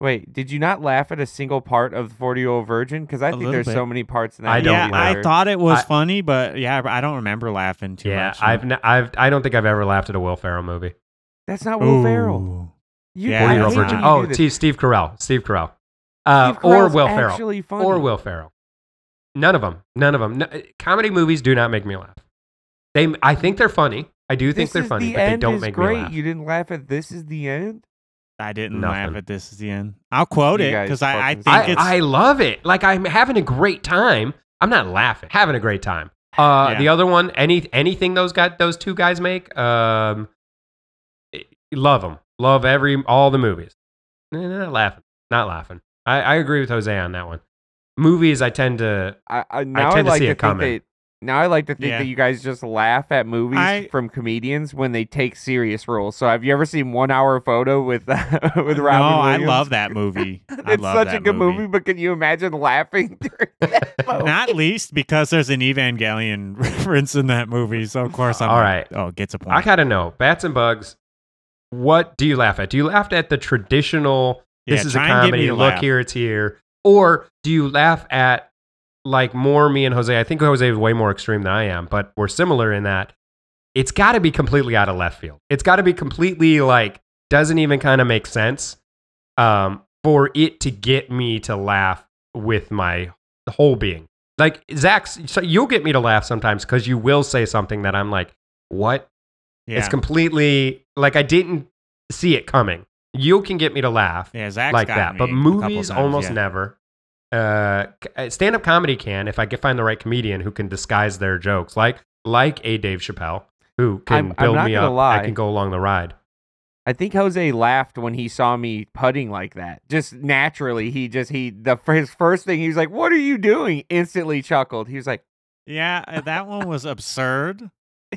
Wait, did you not laugh at a single part of the Forty Year Old Virgin? Because I A think little little there's so many parts in that. I don't yeah, I thought it was I- funny, but yeah, I don't remember laughing too yeah, much. I've, n- I've, I don't think I've ever laughed at a Will Ferrell movie. That's not Will Ferrell. You, Yeah, Forty Year Old hate that's when Virgin. Oh. T- Steve Carell. Steve Carell. uh, Steve or Will Ferrell, actually funny. or Will Ferrell. None of them. None of them. No, comedy movies do not make me laugh. They, I think they're funny. I do think This they're funny, the but they don't make great. me laugh. You didn't laugh at this is the end. I didn't Nothing. laugh at this is the end. I'll quote You it because I, I think. I, it's I love it. Like I'm having a great time. I'm not laughing. Having a great time. Uh, Yeah. The other one, any anything those got those two guys make, um, love them. Love every all the movies. Not laughing. Not laughing. I, I agree with Jose on that one. Movies, I tend to. I, I now I, tend to like see to it think coming. That now I like to think Yeah. that you guys just laugh at movies I- from comedians when they take serious roles. So have you ever seen One Hour Photo with *laughs* with no, Robin I love that movie. *laughs* I it's love such that a good movie. but can you imagine laughing *laughs* during that movie? Not least because there's an Evangelion reference in that movie, so of course I'm All like. Oh, gets a point. I gotta know. Bats and bugs. What do you laugh at? Do you laugh at the traditional? This Yeah, is a try and get me comedy. Look laugh. here, it's here. Or do you laugh at like more me and Jose? I think Jose is way more extreme than I am, but we're similar in that it's got to be completely out of left field. It's got to be completely like doesn't even kind of make sense um, for it to get me to laugh with my whole being. Like Zack, so you'll get me to laugh sometimes because you will say something that I'm like, what? yeah. It's completely like I didn't see it coming. You can get me to laugh yeah, Zack's like got that, but movies times, almost yeah. never. Uh, stand up comedy can if I can find the right comedian who can disguise their jokes, like like a Dave Chappelle who can I'm- I'm build me up. lie. I can go along the ride. I think Jose laughed when he saw me putting like that. Just naturally, he just he the his first thing he was like, "What are you doing?" Instantly chuckled. He was like, Yeah, uh, *laughs* that one was absurd.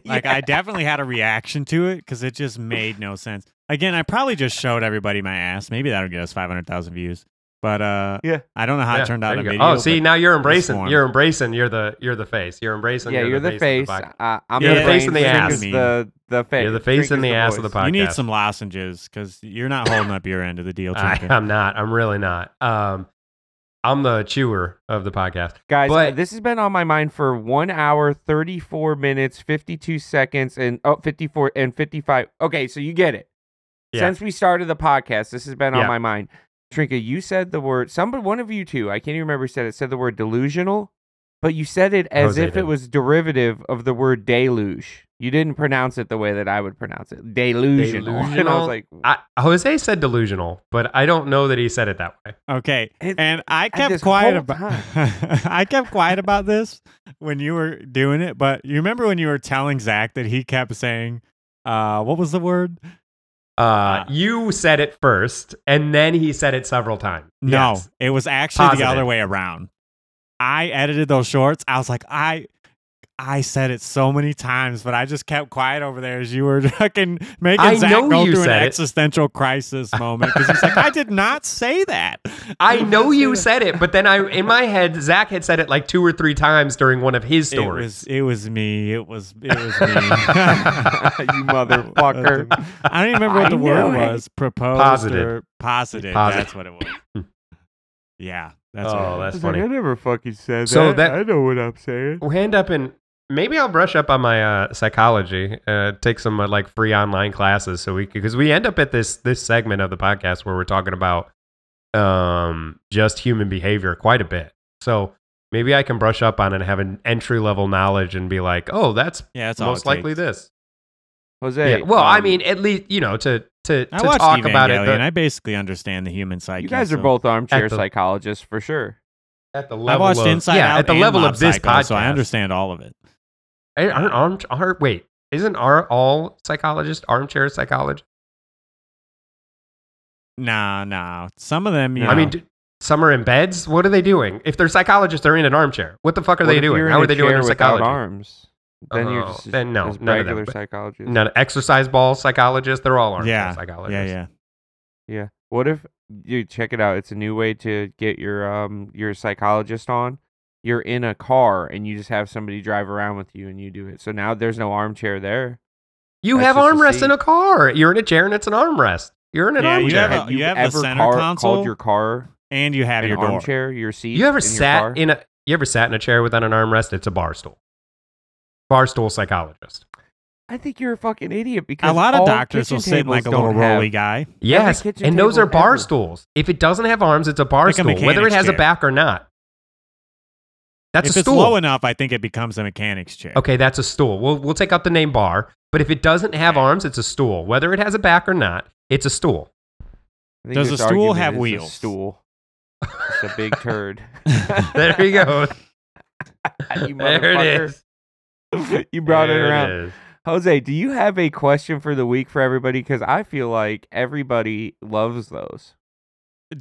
Like "Yeah." I definitely had a reaction to it because it just made no sense. Again, I probably just showed everybody my ass. Maybe that'll get us 500,000 views. But uh, Yeah. I don't know how Yeah, it turned out in you video. Oh, see, now you're embracing. You're embracing. You're the you're the face. You're embracing. yeah, you're the of face. the uh, I'm You're the the face brains, and the ass. the the face. You're the face Drink and is the ass of the podcast. you need some lozenges because you're not holding up your end of the deal, *laughs* I, I'm not. I'm really not. Um, I'm the chewer of the podcast. Guys, But- this has been on my mind for one hour, 34 minutes, 52 seconds, and oh, 54 and 55. Okay, so you get it. Yeah. Since we started the podcast, this has been on my mind. Trnka, you said the word, somebody, one of you two, I can't even remember who said it, said the word delusional, but you said it as Jose if it was derivative of the word deluge. You didn't pronounce it the way that I would pronounce it. Delusional. *laughs* And I was like, I, Jose said delusional, but I don't know that he said it that way. Okay. It- and I this kept quiet about *laughs* I kept quiet about this when you were doing it, but you remember when you were telling Zack that he kept saying uh what was the word? Uh, you said it first, and then he said it several times. No, Yes. it was actually the other way around. I edited those shorts. I was like, I I said it so many times, but I just kept quiet over there as you were *laughs* fucking making I Zack know go you through an said it. existential crisis *laughs* moment because he's like, I did not say that. I *laughs* know you said it, but then I, in my head, Zack had said it like two or three times during one of his It stories. was it was me. It was it was me. you motherfucker. I don't even remember what the word it. was. Proposed Positive. or positive. Positive. That's what it was. yeah, that's Oh, what it I was. that's was like, funny. I never fucking said So that. that- I know what I'm saying. We'll end up in maybe I'll brush up on my uh, psychology, uh, take some uh, like free online classes, so we because we end up at this this segment of the podcast where we're talking about um just human behavior quite a bit. So maybe I can brush up on it and have an entry level knowledge and be like, oh, that's Yeah, that's all most likely takes. this. Jose. yeah. Well, I um, mean, at least you know to to, to talk Evangelion. about it the- I basically understand the human psyche. you guys are so- both armchair the- psychologists for sure. at the level I level watched of, Inside yeah, Out at the level of this Psycho, podcast. so I understand all of it. Aren't arm, are, wait, isn't our all psychologists armchair psychologists? Nah, nah. Some of them, you I know, mean, d- some are in beds. What are they doing? If they're psychologists, they're in an armchair. What the fuck are What they if doing? you're in How a are they doing chair their without psychology? arms? Then you're Oh, just then no, as none of them, regular psychologist. None, exercise ball psychologists. They're all armchair yeah, psychologists. yeah, yeah. Yeah. What if you check it out? It's a new way to get your um your psychologist on. You're in a car and you just have somebody drive around with you and you do it. So now there's no armchair there. You That's have armrests in a car. You're in a chair and it's an armrest. You're in an Yeah, you have a- you you have the center car, console called your car And you have an your door. armchair, your seat? You ever in your sat car? in a you ever sat in a chair without an armrest? It's a bar stool. Bar stool psychologist. I think you're a fucking idiot because A lot of all doctors will kitchen sit like a little don't rolly guy. Yes, and those are bar ever. stools. If it doesn't have arms, it's a bar Like a stool, whether it mechanic's has a back or not. That's if a it's stool. low enough, I think it becomes a mechanic's chair. Okay, that's a stool. We'll we'll take out the name bar, but if it doesn't have arms, it's a stool. Whether it has a back or not, it's a stool. Does a stool have is a wheels? stool. It's a big *laughs* turd. *laughs* *laughs* There you go. you there it motherfucker. is. you brought There it around. is. Jose, do you have a question for the week for everybody? Because I feel like everybody loves those.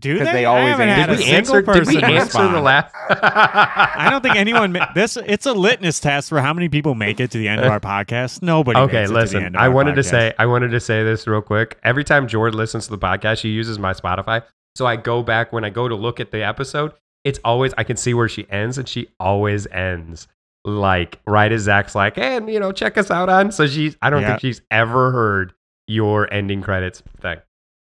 Do 'Cause they? they I always haven't answer. had Did a we single answer? Did we answer the respond. last? I don't think anyone. Ma- this it's a litmus test for how many people make it to the end of our *laughs* podcast. Nobody. Okay, makes it to the listen. end of I our wanted to say I wanted to say this real quick. Every time Jordan listens to the podcast, she uses my Spotify. So I go back when I go to look at the episode. It's always I can see where she ends, and she always ends like right as Zack's like, and you know, check us out on. So she's I don't Yeah. think she's ever heard your ending credits thing.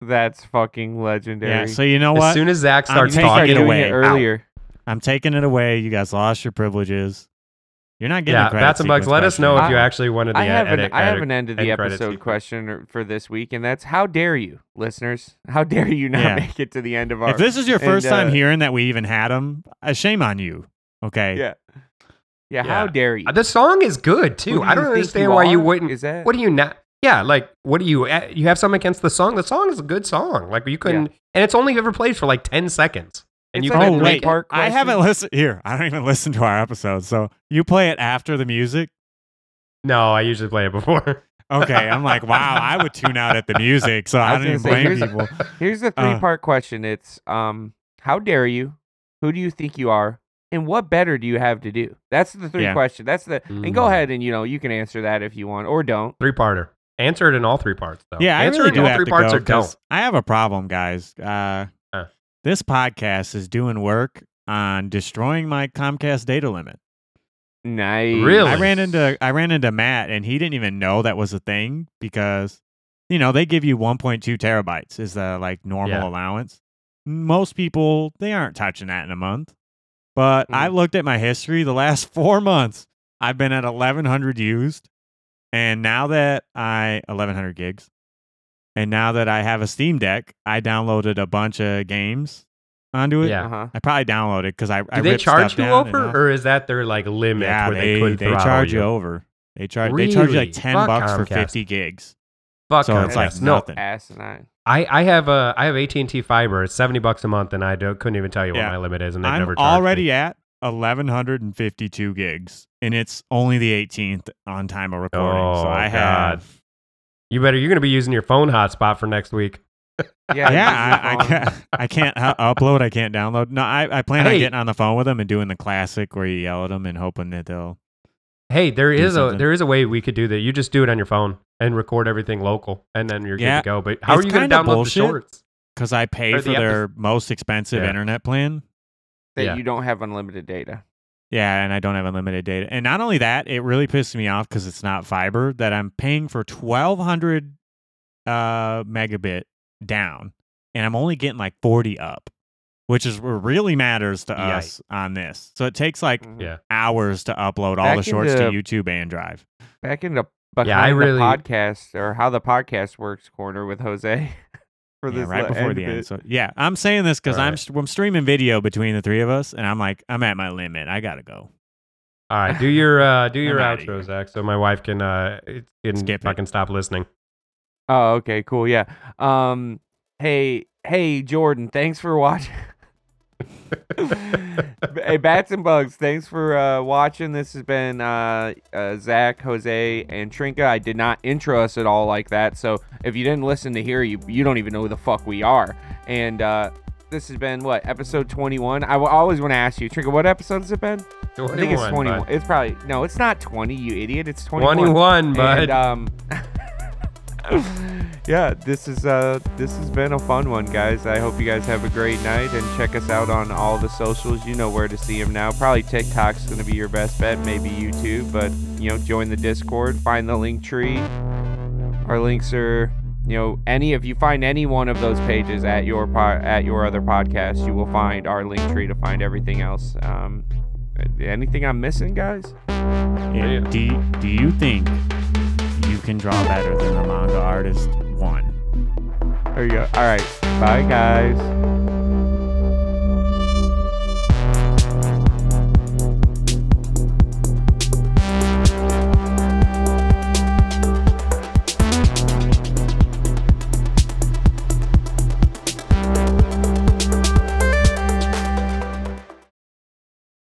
That's fucking legendary. Yeah. So you know what? As soon as Zack starts I'm starts taking Start it talking, away. it earlier. I'm taking it away. You guys lost your privileges. You're not getting yeah, the bats and bugs. sequence Let us know if you actually wanted the I have, an, edit. I have edit- an end of the episode sequence. question for this week, and that's how dare you, listeners? How dare you not Yeah. make it to the end of our? If this is your and, first time uh, hearing that we even had them, uh, shame on you. Okay. yeah, yeah, how dare you? Uh, The song is good too. do I don't understand you why you wouldn't. Is that What do you not? Yeah, like what do you? uh, You have something against the song? The song is a good song. Like you couldn't, and it's only ever played for like ten seconds, and It's you like a couldn't Oh three make wait, part I haven't listened. Here, I don't even listen to our episodes. So you play it after the music. No, I usually play it before. *laughs* Okay, I'm like, wow, I would tune out at the music, so *laughs* I I, don't even gonna say, blame here's- people. *laughs* Here's the Uh. three part question. It's um, how dare you? Who do you think you are? And what better do you have to do? That's the three Yeah. question. That's the and go Mm. ahead and you know you can answer that if you want or don't. Three parter. Answer it in all three parts though. Yeah, I really it do in all have three to parts go or don't. 'cause I have a problem, guys. Uh, Huh. This podcast is doing work on destroying my Comcast data limit. Nice. Really? I ran into I ran into Matt, and he didn't even know that was a thing because you know they give you 1.2 terabytes is the like normal Yeah. allowance. Most people they aren't touching that in a month, but I Mm. looked at my history. The last *laughs* four months, I've been at 1100 used, and now that I 1100 gigs, and now that I have a Steam Deck, I downloaded a bunch of games onto it. Yeah. Uh huh. I probably downloaded because I I Do they charge stuff you over, enough. or is that their like limit yeah, where they they they charge you you? over. They charge they charge you like ten Fuck bucks for fifty gigs. Fuck So it's like Comcast. no. nothing. Asinine. I, I have a I have AT and T fiber. It's seventy bucks a month, and I don't, couldn't even tell you Yeah. what my limit is, and they've I'm already me. at eleven hundred and fifty two gigs, and it's only the eighteenth on time of recording. so Oh, I God. have You better. You're gonna be using your phone hotspot for next week. *laughs* Yeah. yeah, I, I can't I can't hu- upload. I can't download. No, I, I plan on getting on the phone with them and doing the classic where you yell at them and hoping that they'll. Hey, there Do is a there is a way we could do that. You just do it on your phone and record everything local, and then you're Yeah. good to go. But how It's are you going to download bullshit. the shorts? Because I pay Or for the epi- their most expensive Yeah. internet plan. that Yeah. you don't have unlimited data. Yeah, and I don't have unlimited data. And not only that, it really pisses me off because it's not fiber that I'm paying for 1200 uh, megabit down, and I'm only getting like 40 up, which is what really matters to us on this. So it takes like Mhm. Yeah. hours to upload all Back the shorts to YouTube and Drive. Back into behind Yeah, I really- the podcast or how the podcast works corner with Jose *laughs* for Yeah, this right le- before end the end. So yeah, I'm saying this because I'm st- I'm streaming video between the three of us, and I'm like I'm at my limit. I gotta go. All right, do your uh, do *laughs* your outro. Zack, so my wife can uh can Skip it. fucking stop listening. Oh, okay, cool. Yeah. Um. Hey, hey, Jordan. Thanks for watching. *laughs* *laughs* hey, bats and bugs. Thanks for uh, watching. This has been uh, uh, Zack, Jose, and Trnka. I did not intro us at all like that. So if you didn't listen to here, you, you don't even know who the fuck we are. And uh, this has been what episode twenty-one. I w- always want to ask you, Trnka, what episode has it been? I think it's 21, twenty-one. bud. It's probably no, it's not twenty. You idiot! It's twenty-one. 21, bud. And um *laughs* *laughs* Yeah, this is uh this has been a fun one, guys. I hope you guys have a great night and check us out on all the socials. You know where to see them now. Probably TikTok's to be your best bet, maybe YouTube, but you know, join the Discord, find the link tree. Our links are you know, any if you find any one of those pages at your po- at your other podcast, you will find our link tree to find everything else. Um anything I'm missing, guys? Do Do you think draw better than the manga artist one. There you go. All right. Bye, guys.